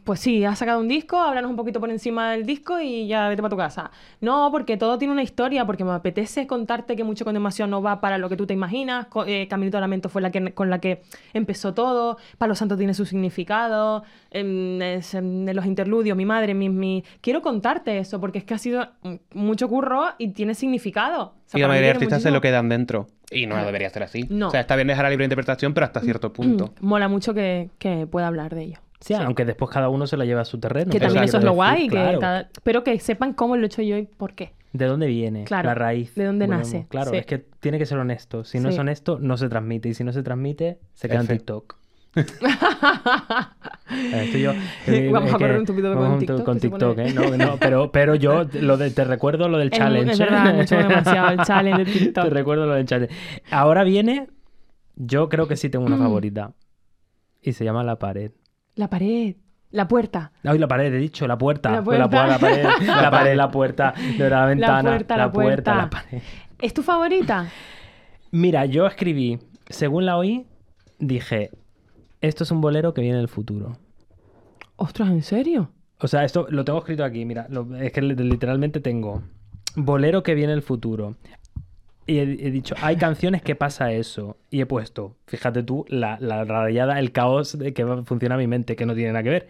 pues sí, has sacado un disco, háblanos un poquito por encima del disco y ya vete para tu casa. No, porque todo tiene una historia, porque me apetece contarte que mucho con demasiado no va para lo que tú te imaginas. Eh, Caminito de Lamento fue la que, con la que empezó todo. Palo Santo tiene su significado. em, es, em, de los interludios, mi madre, mi, mi- Quiero contarte eso, porque es que ha sido mm, mucho curro y tiene significado. O sea, Y la mayoría de artistas se lo quedan dentro. Y no debería ser así. No. O sea, está bien dejar a libre interpretación, pero hasta cierto punto. Mola mucho que, que pueda hablar de ello. Sí, aunque después cada uno se la lleva a su terreno. Que pero también eso es lo decir, guay, que claro, cada- pero que sepan cómo lo he hecho yo y por qué. ¿De dónde viene Claro, la raíz? de dónde Volvemos. nace, Claro, sí. es que tiene que ser honesto. Si no es Sí. honesto, no se transmite. Y si no se transmite, se queda en F. TikTok. Esto yo, eh, Vamos es a correr un tupido con TikTok, Con TikTok, pone- ¿eh? No, no, pero, pero yo lo de- te recuerdo lo del Es challenge. Es ¿eh? verdad, mucho demasiado el challenge de Te TikTok. recuerdo lo del challenge. Ahora viene, yo creo que sí tengo Mm. una favorita. Y se llama La Pared. La pared, la puerta. Ay, la pared, he dicho, la puerta. La Pues La, puerta. la pared, la pared, la puerta, de la ventana, puerta, la la puerta, puerta. la pared. ¿Es tu favorita? Mira, yo escribí, según la oí, dije, esto es un bolero que viene del futuro. Ostras, ¿en serio? O sea, esto lo tengo escrito aquí, mira, lo- es que li- literalmente tengo bolero que viene del futuro. Y he, he dicho, hay canciones que pasa eso. Y he puesto, fíjate tú, la, la rayada, el caos de que funciona mi mente, que no tiene nada que ver.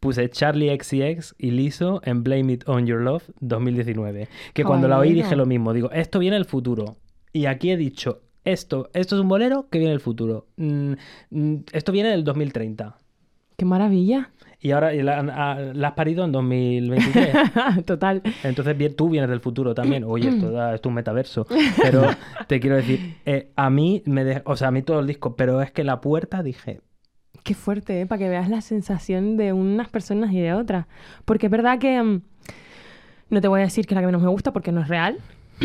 Puse Charlie XCX y Lizzo en Blame It On Your Love 2019. Que cuando la oí dije lo mismo, digo, esto viene del futuro. Y aquí he dicho, esto, esto es un bolero que viene del futuro. Mm, mm, esto viene del 2030. ¡Qué maravilla! Y ahora y la, a- la has parido en 2023. Total. Entonces bien, tú vienes del futuro también. Oye, esto, da- esto es un metaverso. Pero te quiero decir, eh, a mí me de- o sea, a mí todo el disco, pero es que la puerta dije, Qué fuerte, ¿eh? Para que veas la sensación de unas personas y de otras. Porque es verdad que... mm, no te voy a decir que es la que menos me gusta porque no es real.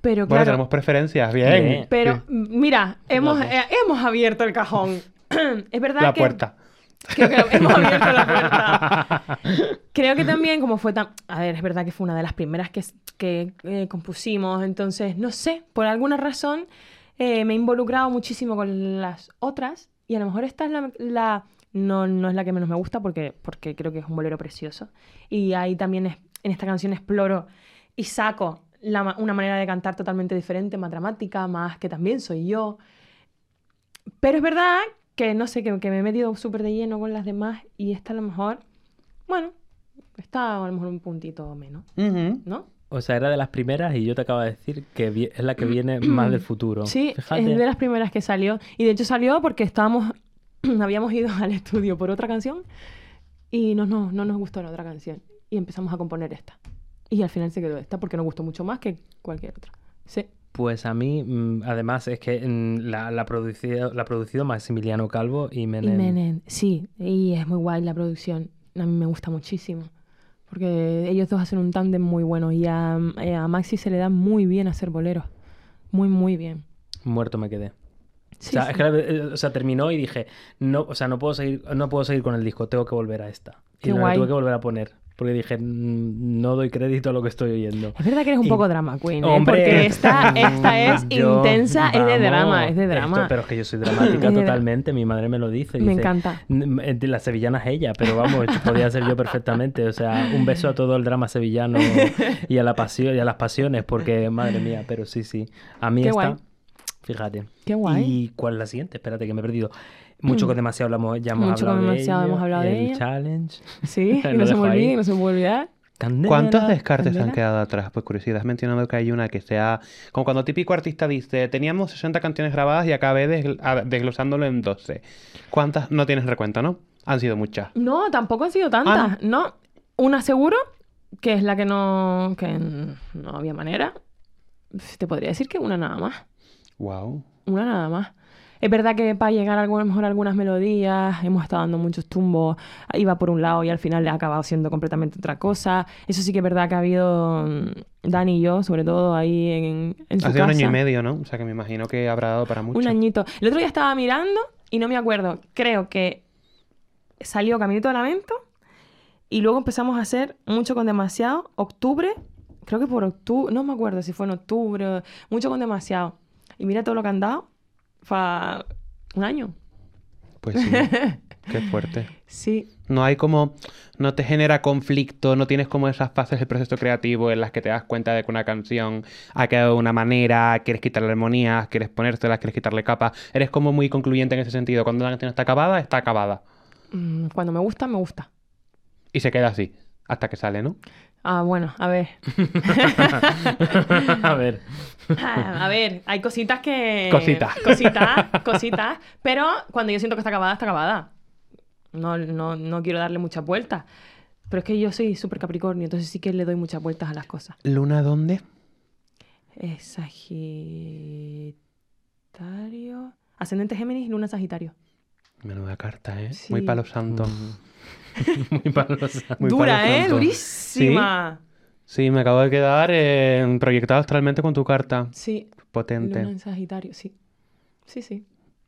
Pero Bueno, claro... tenemos preferencias, bien. Bien. Pero Sí. mm, mira, hemos, eh, hemos abierto el cajón. es verdad La que... puerta. Creo que hemos abierto la puerta. Creo que también, como fue tan. A ver, es verdad que fue una de las primeras que, que eh, compusimos. Entonces, no sé, por alguna razón eh, me he involucrado muchísimo con las otras. Y a lo mejor esta es la. la- no, no es la que menos me gusta porque, porque creo que es un bolero precioso. Y ahí también es- en esta canción exploro y saco la una manera de cantar totalmente diferente, más dramática, más que también soy yo. Pero es verdad que no sé, que, que me he metido súper de lleno con las demás y esta a lo mejor, bueno, está a lo mejor un puntito menos, Ujú. ¿no? o sea, era de las primeras y yo te acabo de decir que es la que viene más del futuro. Sí, Fíjate. es de las primeras que salió. Y de hecho salió porque estábamos, habíamos ido al estudio por otra canción y no, no, no nos gustó la otra canción. Y empezamos a componer esta. Y al final se quedó esta porque nos gustó mucho más que cualquier otra. Sí. Pues a mí, mm, además, es que mm, la, la, producido, la ha producido Maximiliano Calvo y Y Menem. Sí, y es muy guay la producción. A mí me gusta muchísimo. Porque ellos dos hacen un tándem muy bueno y a, eh, a Maxi se le da muy bien hacer boleros. Muy, muy bien. Muerto me quedé. Sí, o, sea, sí. es que eh, o sea, terminó y dije, no, o sea, no puedo seguir, no puedo seguir con el disco, tengo que volver a esta. Qué y no la tuve que volver a poner. Porque dije, "Mm, no doy crédito a lo que estoy oyendo. Es verdad que eres un Y- poco drama queen, ¿eh? Hombre, Porque esta, esta es yo- intensa, es de drama, es de esto- drama. pero es que yo soy dramática totalmente, mi madre me lo dice. Me dice, encanta. "N- eh, La sevillana es ella, pero vamos, podría ser yo perfectamente. O sea, un beso a todo el drama sevillano y a la pasión y a las pasiones, porque madre mía, pero sí, sí. A mí Qué guay. fíjate. Qué guay. ¿Y cuál es la siguiente? Espérate que me he perdido. Mucho con demasiado hablamos, ya hemos Mucho con hablado de demasiado ello, hemos hablado de el ella. challenge. Sí, Lo y no se dejo me ahí. olvide, no se me puede olvidar. ¿Cuántos Candela, descartes han candela. quedado atrás? Pues curiosidad, has mencionado que hay una que sea... Como cuando típico artista dice, teníamos 60 canciones grabadas y acabé desgl- a- desglosándolo en 12. ¿Cuántas? No tienes recuento, ¿no? Han sido muchas. No, tampoco han sido tantas. Ah, no. Una seguro, que es la que no. que no había manera. Te podría decir que una nada más. Wow. Una nada más. Es verdad que para llegar a, lo mejor a algunas melodías hemos estado dando muchos tumbos, iba por un lado y al final le ha acabado siendo completamente otra cosa. Eso sí que es verdad que ha habido mm, Dani y yo, sobre todo ahí en, en su Ha sido un año y casa. medio, ¿no? O sea que me imagino que habrá dado para mucho. Un añito. El otro día estaba mirando y no me acuerdo. Creo que salió Caminito de Lamento y luego empezamos a hacer mucho con demasiado. Octubre, creo que por octubre, no me acuerdo si fue en octubre, mucho con demasiado. Y mira todo lo que han dado. Fa un año. Pues sí. Qué fuerte. Sí. No hay como, no te genera conflicto, no tienes como esas fases del proceso creativo en las que te das cuenta de que una canción ha quedado de una manera, quieres quitarle armonías, quieres ponérselas, quieres quitarle capas. Eres como muy concluyente en ese sentido. Cuando una canción está acabada, está acabada. Mm, Cuando me gusta, me gusta. Y se queda así, hasta que sale, ¿no? Ah, bueno, a ver. a ver. A ver, hay cositas que... Cositas. Cositas, cositas. Pero cuando yo siento que está acabada, está acabada. No, no, no quiero darle muchas vueltas. Pero es que yo soy súper capricornio, entonces sí que le doy muchas vueltas a las cosas. ¿Luna dónde? Es Sagitario... Ascendente Géminis, Luna Sagitario. Menuda carta, ¿eh? Sí. Muy palo santo. Muy palosa. Muy Dura, palo ¿eh? santo. Durísima. Sí, me acabo de quedar eh, proyectado astralmente con tu carta. Sí. Potente. Luna en Sagitario, sí. Sí, sí.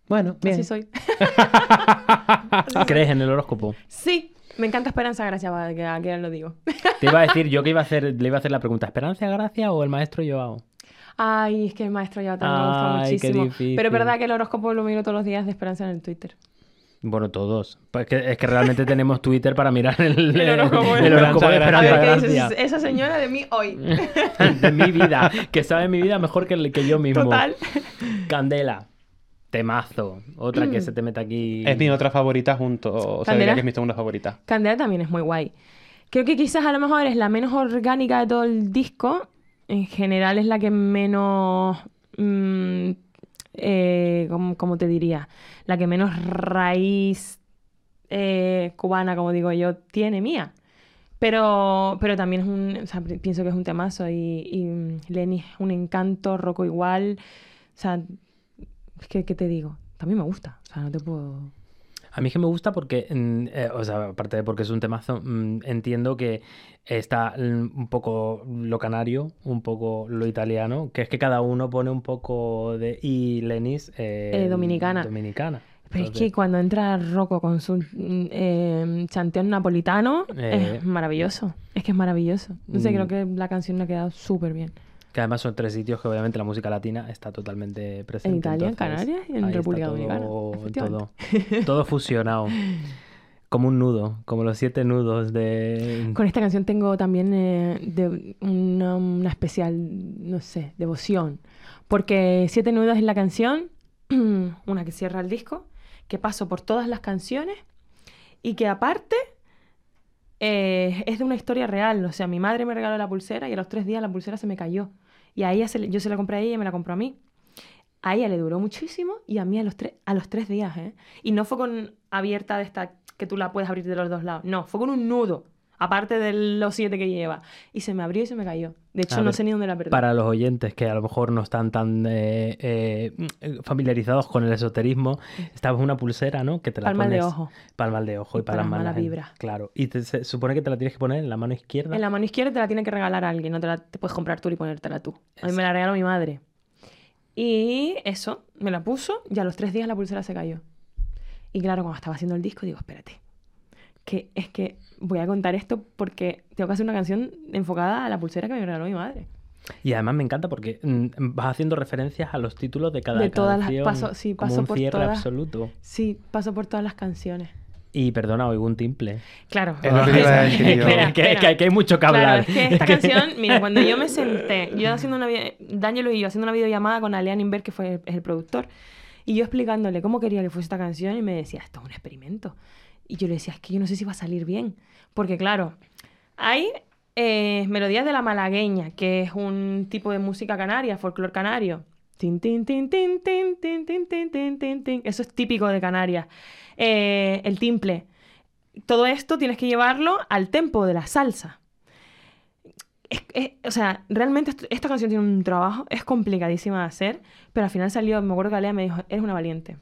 Bueno, bien. Así soy. ¿Crees en el horóscopo? Sí. Me encanta Esperanza Gracia, para que a lo digo. Te iba a decir, yo que iba a hacer, le iba a hacer la pregunta, ¿Esperanza Gracia o el maestro Joao? Ay, es que el maestro ya también me gusta Ay, qué muchísimo. difícil. Pero es verdad que el horóscopo lo miro todos los días de Esperanza en el Twitter. Bueno, todos. Pues que- es que realmente tenemos Twitter para mirar el, El horóscopo, el horóscopo de Esperanza ver, ¿qué Gracia. dices esa señora de mí hoy? de mi vida, que sabe mi vida mejor que, el- que yo mismo. Total. Candela, temazo. Otra Mm. que se te mete aquí. Es mi otra favorita junto. O sea, ¿Candela? diría que es mi segunda favorita. Candela también es muy guay. Creo que quizás a lo mejor es la menos orgánica de todo el disco. En general es la que menos... mm, eh, ¿cómo, cómo te diría? La que menos raíz eh, cubana, como digo yo, tiene mía. Pero, pero también es un... O sea, pienso que es un temazo y, y mm, Lenny es un encanto, Rocco igual. O sea, que, ¿qué te digo? También me gusta. O sea, no te puedo... A mí es que me gusta porque, mm, eh, o sea, aparte de porque es un temazo, mm, entiendo que está mm, un poco lo canario, un poco lo italiano, que es que cada uno pone un poco de... Y Lenis... eh, Eh, dominicana. Dominicana. Pero es que cuando entra Rocco con su mm, eh, chanteón napolitano, Eh. es maravilloso. Es que es maravilloso. No sé, Mm. creo que la canción le ha quedado súper bien. Que además son tres sitios que obviamente la música latina está totalmente presente. En Italia, en Canarias y en República Dominicana. Todo, fusionado. Como un nudo, como los siete nudos de... Con esta canción tengo también eh, de una, una especial, no sé, devoción. Porque Siete Nudos es la canción, una que cierra el disco, que paso por todas las canciones y que aparte eh, es de una historia real. O sea, mi madre me regaló la pulsera y a los tres días la pulsera se me cayó. Y a ella yo se la compré a ella y me la compró a mí. A ella le duró muchísimo y a mí a los, tres a los tres días, ¿eh? Y no fue con abierta de esta que tú la puedes abrir de los dos lados. No, fue con un nudo, aparte de los siete que lleva. Y se me abrió y se me cayó. De hecho, A no ver, sé ni dónde la perdí. Para los oyentes que a lo mejor no están tan eh, eh, familiarizados con el esoterismo, esta es una pulsera, ¿no? Que te la Palmal de pones- ojo. Palmal de ojo y, Y para, para las malas vibra. Claro. Y te- se supone que te la tienes que poner en la mano izquierda. En la mano izquierda te la tiene que regalar alguien, no te la te puedes comprar tú y ponértela tú. A mí me la regaló mi madre. Y eso, me la puso y a los tres días la pulsera se cayó. Y claro, cuando estaba haciendo el disco, digo, espérate, que es que voy a contar esto porque tengo que hacer una canción enfocada a la pulsera que me regaló mi madre. Y además me encanta porque mm, vas haciendo referencias a los títulos de cada De todas las- canción. paso- sí, como paso un por cierre todas. absoluto. Sí, paso por todas las canciones. Y perdona, oigo un timple. Claro. Es lo que iba a decir yo. Espera, que, espera. que- que hay mucho que Claro, hablar. es que esta canción, mira, cuando yo me senté, yo haciendo una D'Angelo y yo haciendo una videollamada con Alean Inver, que fue es el productor, y yo explicándole cómo quería que fuese esta canción, y me decía, esto es un experimento. Y yo le decía, es que yo no sé si va a salir bien. Porque claro, hay eh, melodías de la malagueña, que es un tipo de música canaria, folclore canario. Tin, tin, tin, tin, tin, tin, tin, tin, tin, tin. Eso es típico de Canarias. Eh, el timple. Todo esto tienes que llevarlo al tempo de la salsa. O sea, realmente esta canción tiene un trabajo, es complicadísima de hacer, pero al final salió, me acuerdo que Alea me dijo, eres una valiente.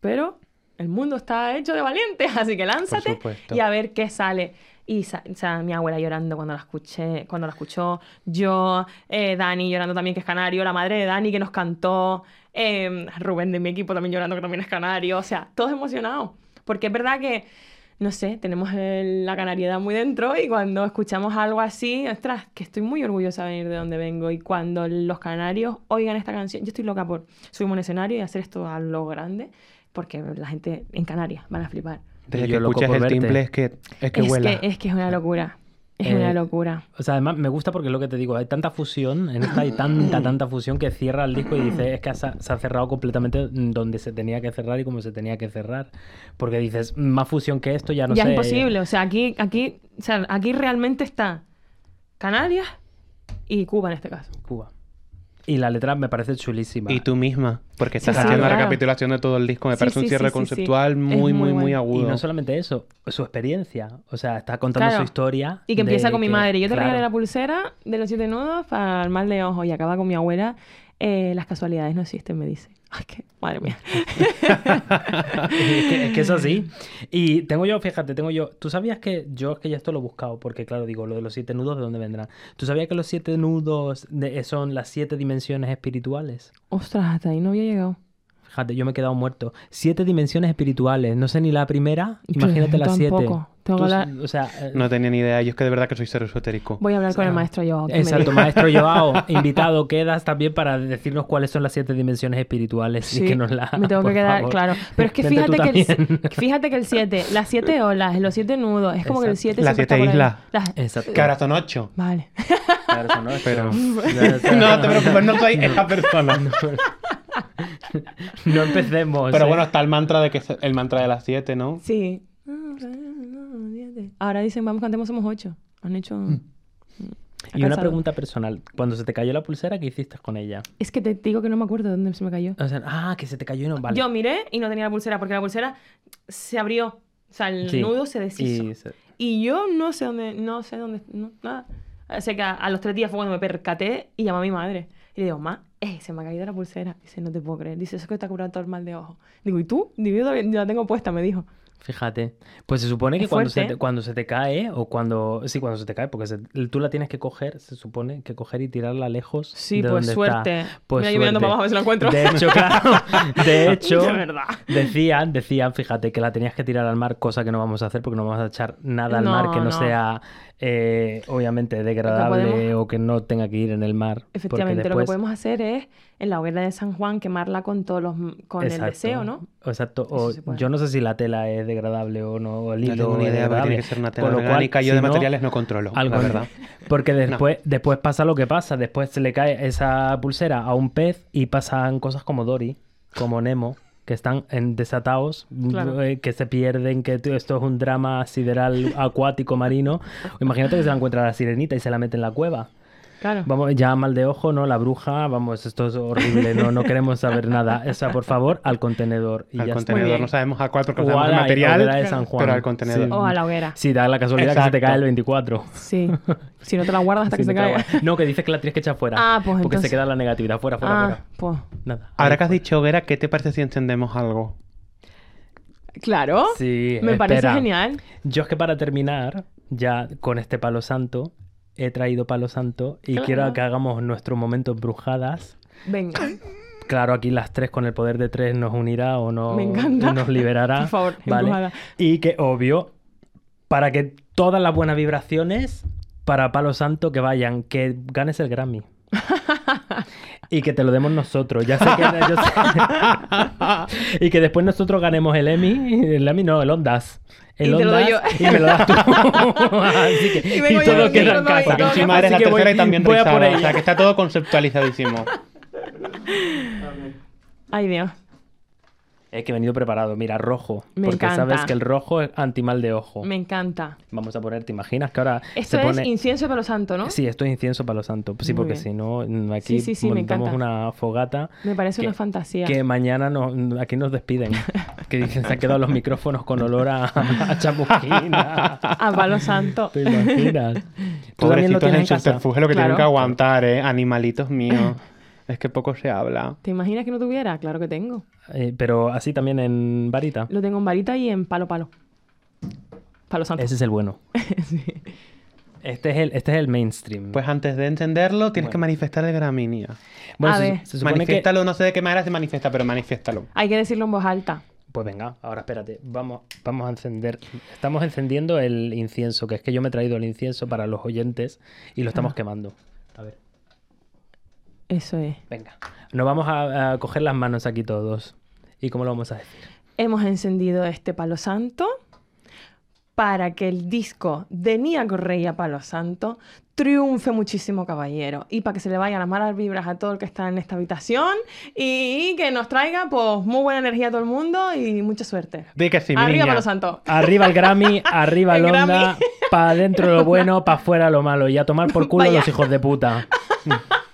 Pero el mundo está hecho de valientes, así que lánzate y a ver qué sale. Y o sea, mi abuela llorando cuando la escuché, cuando la escuchó, yo, eh, Dani llorando también que es canario, la madre de Dani que nos cantó, eh, Rubén de mi equipo también llorando que también es canario, o sea, todos emocionados. Porque es verdad que, no sé, tenemos el- la canariedad muy dentro y cuando escuchamos algo así, ostras, que estoy muy orgullosa de venir de donde vengo y cuando los canarios oigan esta canción, yo estoy loca por subirme un escenario y hacer esto a lo grande, porque la gente en Canarias van a flipar. Desde Y que escuchas el verte. timple es que, es que es, huela. que, es que es una locura. Es Eh, una locura. O sea, además me gusta porque es lo que te digo, hay tanta fusión, en esta hay tanta, tanta fusión que cierra el disco y dices, es que se ha, se ha cerrado completamente donde se tenía que cerrar y como se tenía que cerrar. Porque dices, más fusión que esto ya no ya sé. es imposible. O sea, aquí, aquí, o sea, aquí realmente está Canarias y Cuba en este caso. Cuba. Y la letra me parece chulísima. Y tú misma, porque estás Sí, haciendo claro. recapitulación de todo el disco. Me Sí, parece un cierre sí, sí, sí. conceptual muy, muy muy, agudo. Y no solamente eso, su experiencia. O sea, está contando Claro. su historia. Y que empieza con mi madre. Yo te claro. regalé la pulsera de los siete nudos para el mal de ojo y acaba con mi abuela. eh, las casualidades no existen, me dice. Ay, que, madre mía. es, que, es que es así. Y tengo yo, fíjate, tengo yo. ¿Tú sabías que yo es que ya esto lo he buscado? Porque, claro, digo, lo de los siete nudos, ¿de dónde vendrán? ¿Tú sabías que los siete nudos de- son las siete dimensiones espirituales? Ostras, hasta ahí no había llegado. Fíjate, yo me he quedado muerto. Siete dimensiones espirituales. No sé ni la primera. Imagínate las siete. Tú- O sea, eh, No tenía ni idea. Yo es que de verdad que soy cero esotérico. Voy a hablar con el Ah. maestro me Exacto, maestro Joao, invitado quedas también para decirnos cuáles son las siete dimensiones espirituales y Sí, que nos la me tengo que quedar, favor. claro. Pero es que Vente fíjate que, el, fíjate que el 7, las 7 olas, los 7 nudos, es como que el. 7 Las siete islas. Exacto. Que ahora son ocho. Vale. Claro, eso no es, Pero- pero- No te preocupes, no soy esa persona. No empecemos. Pero ¿eh? bueno, está el mantra de que es el mantra de las siete, ¿no? Sí. Ahora dicen, vamos, cantemos, somos 8. Han hecho... y una pregunta personal. Cuando se te cayó la pulsera, ¿qué hiciste con ella? Es que te digo que no me acuerdo de dónde se me cayó. O sea, ah, que se te cayó y no vale. Yo miré y no tenía la pulsera porque la pulsera se abrió. O sea, el Sí. nudo se deshizo. Y se- Y yo no sé dónde, no sé dónde, no, nada. O sea que a, a los tres días fue cuando me percaté y llamé a mi madre. Y le digo, ma, eh, se me ha caído la pulsera. Dice, no te puedo creer. Dice, eso es que te ha curado todo el mal de ojo. Digo, ¿y tú? Digo, yo la tengo puesta, me dijo. Fíjate. Pues se supone que cuando se, te, ¿eh? cuando se te cae, o cuando. Sí, cuando se te cae, porque se- tú la tienes que coger, se supone que coger y tirarla lejos. Sí, de pues donde suerte. Está. Pues Mira, yo mirando para abajo a ver si la encuentro. De hecho, claro. De hecho, De verdad. decían, decían, fíjate, que la tenías que tirar al mar, cosa que no vamos a hacer porque no vamos a echar nada al No, mar que no, no. sea, eh, obviamente, degradable podemos- o que no tenga que ir en el mar. Efectivamente, lo que podemos hacer es en la hoguera de San Juan quemarla con todos los con el deseo, ¿no? Exacto. O yo no sé si la tela es degradable o no, o el No tengo ni idea, porque tiene que ser una tela Con lo cual, orgánica. Yo si de no, materiales no controlo, algo la verdad. Porque después, después pasa lo que pasa. Después se le cae esa pulsera a un pez y pasan cosas como Dory, como Nemo, que están en desatados, Claro. eh, que se pierden, que esto es un drama sideral acuático marino. Imagínate que se la encuentra la sirenita y se la mete en la cueva. Claro. Vamos, ya mal de ojo, ¿no? La bruja, vamos, esto es horrible, no, no queremos saber nada. O sea, por favor, al contenedor. Y al ya contenedor no sabemos a cuál porque O sabemos a el la material, hoguera de San Juan. pero al contenedor. Sí. O a la hoguera. Sí, da la casualidad que se te cae el 24. Sí. Si no te la guardas hasta Sí, que se caiga. No, que dices que la tienes que echar fuera. Ah, pues Porque entonces- se queda la negatividad fuera, fuera, Ah, fuera. pues Nada. Ahora que has dicho hoguera, ¿qué te parece si encendemos algo? claro. Sí, Me parece genial. Yo es que para terminar, ya con este palo santo, he traído palo santo y Claro. quiero que hagamos nuestro momento brujadas. Venga. Claro, aquí las tres con el poder de tres nos unirá o no Me nos liberará. Por favor, ¿vale? embrujada. Y que, obvio, para que todas las buenas vibraciones para Palo Santo que vayan, que ganes el Grammy. y que te lo demos nosotros. Ya sé que. yo sé- y que después nosotros ganemos el Emmy. El Emmy no, el Ondas. El Y te lo doy Ondas, Y me lo das tú. Así que, Y y yo todo queda en casa. Porque encima eres la que voy- tercera y también rizada, o sea que está todo conceptualizadísimo. Ay, Dios. Es que he venido preparado. Mira, rojo. Me porque sabes que el rojo es antimal de ojo. Me encanta. Vamos a poner, ¿te imaginas que ahora Esto se es incienso de palo santo, ¿no? Sí, esto es incienso para los santos. Sí, Muy porque si no, aquí Sí, sí, montamos una fogata Me parece que- una fantasía. que mañana nos, aquí nos despiden. que dicen, se han quedado los micrófonos con olor a, a chamusquina. A palo santo. ¿Te imaginas? ¿Tú también lo Pobrecitos en subterfugio lo que Claro. tienen que aguantar, ¿eh? Animalitos míos. Es que poco se habla. ¿Te imaginas que no tuviera? Claro que tengo. Eh, pero así también en varita. Lo tengo en varita y en palo palo. Palo santo. Ese es el bueno. Este es el, este es el mainstream. Pues antes de encenderlo, tienes que manifestar el Gramínea. bueno, a se, ver. se supone que... Manifiéstalo, no sé de qué manera se manifiesta, pero manifiéstalo. Hay que decirlo en voz alta. Pues venga, ahora espérate, vamos, vamos a encender. Estamos encendiendo el incienso, que es que yo me he traído el incienso para los oyentes y lo estamos Ah. quemando. A ver, Eso es. venga. Nos vamos a, a coger las manos aquí todos. ¿Y cómo lo vamos a decir? Hemos encendido este palo santo para que el disco de Nia Correia Palo Santo triunfe muchísimo, caballero. Y para que se le vayan las malas vibras a todo el que está en esta habitación y que nos traiga pues muy buena energía a todo el mundo y mucha suerte. Di que sí, mi Arriba niña. Palo Santo. Arriba el Grammy, arriba el Onda, para adentro lo bueno, para afuera lo malo. Y a tomar por culo Vaya. los hijos de puta.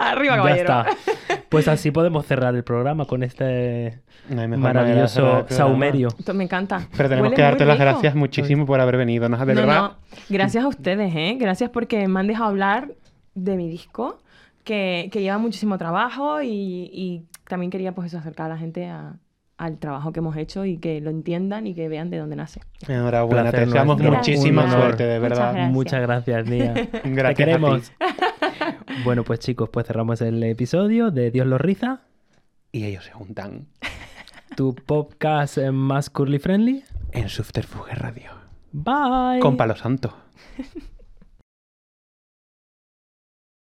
Arriba, ya caballero. está. Pues así podemos cerrar el programa con este No maravilloso saumerio. Esto me encanta. Pero tenemos Huele que darte las gracias muchísimo por haber venido, ¿no? De No, verdad. no. Gracias a ustedes, ¿eh? Gracias porque me han dejado hablar de mi disco, que, que lleva muchísimo trabajo y, y también quería pues eso, acercar a la gente a- al trabajo que hemos hecho y que lo entiendan y que vean de dónde nace. Enhorabuena, te deseamos nuestro. muchísima suerte, de Muchas verdad. gracias. Muchas gracias, Nia. Te Gracias a queremos. ti. Bueno, pues chicos, pues cerramos el episodio de Dios los riza, Y ellos se juntan tu podcast más curly friendly. en Subterfuge Radio. Bye. Con Palo Santo.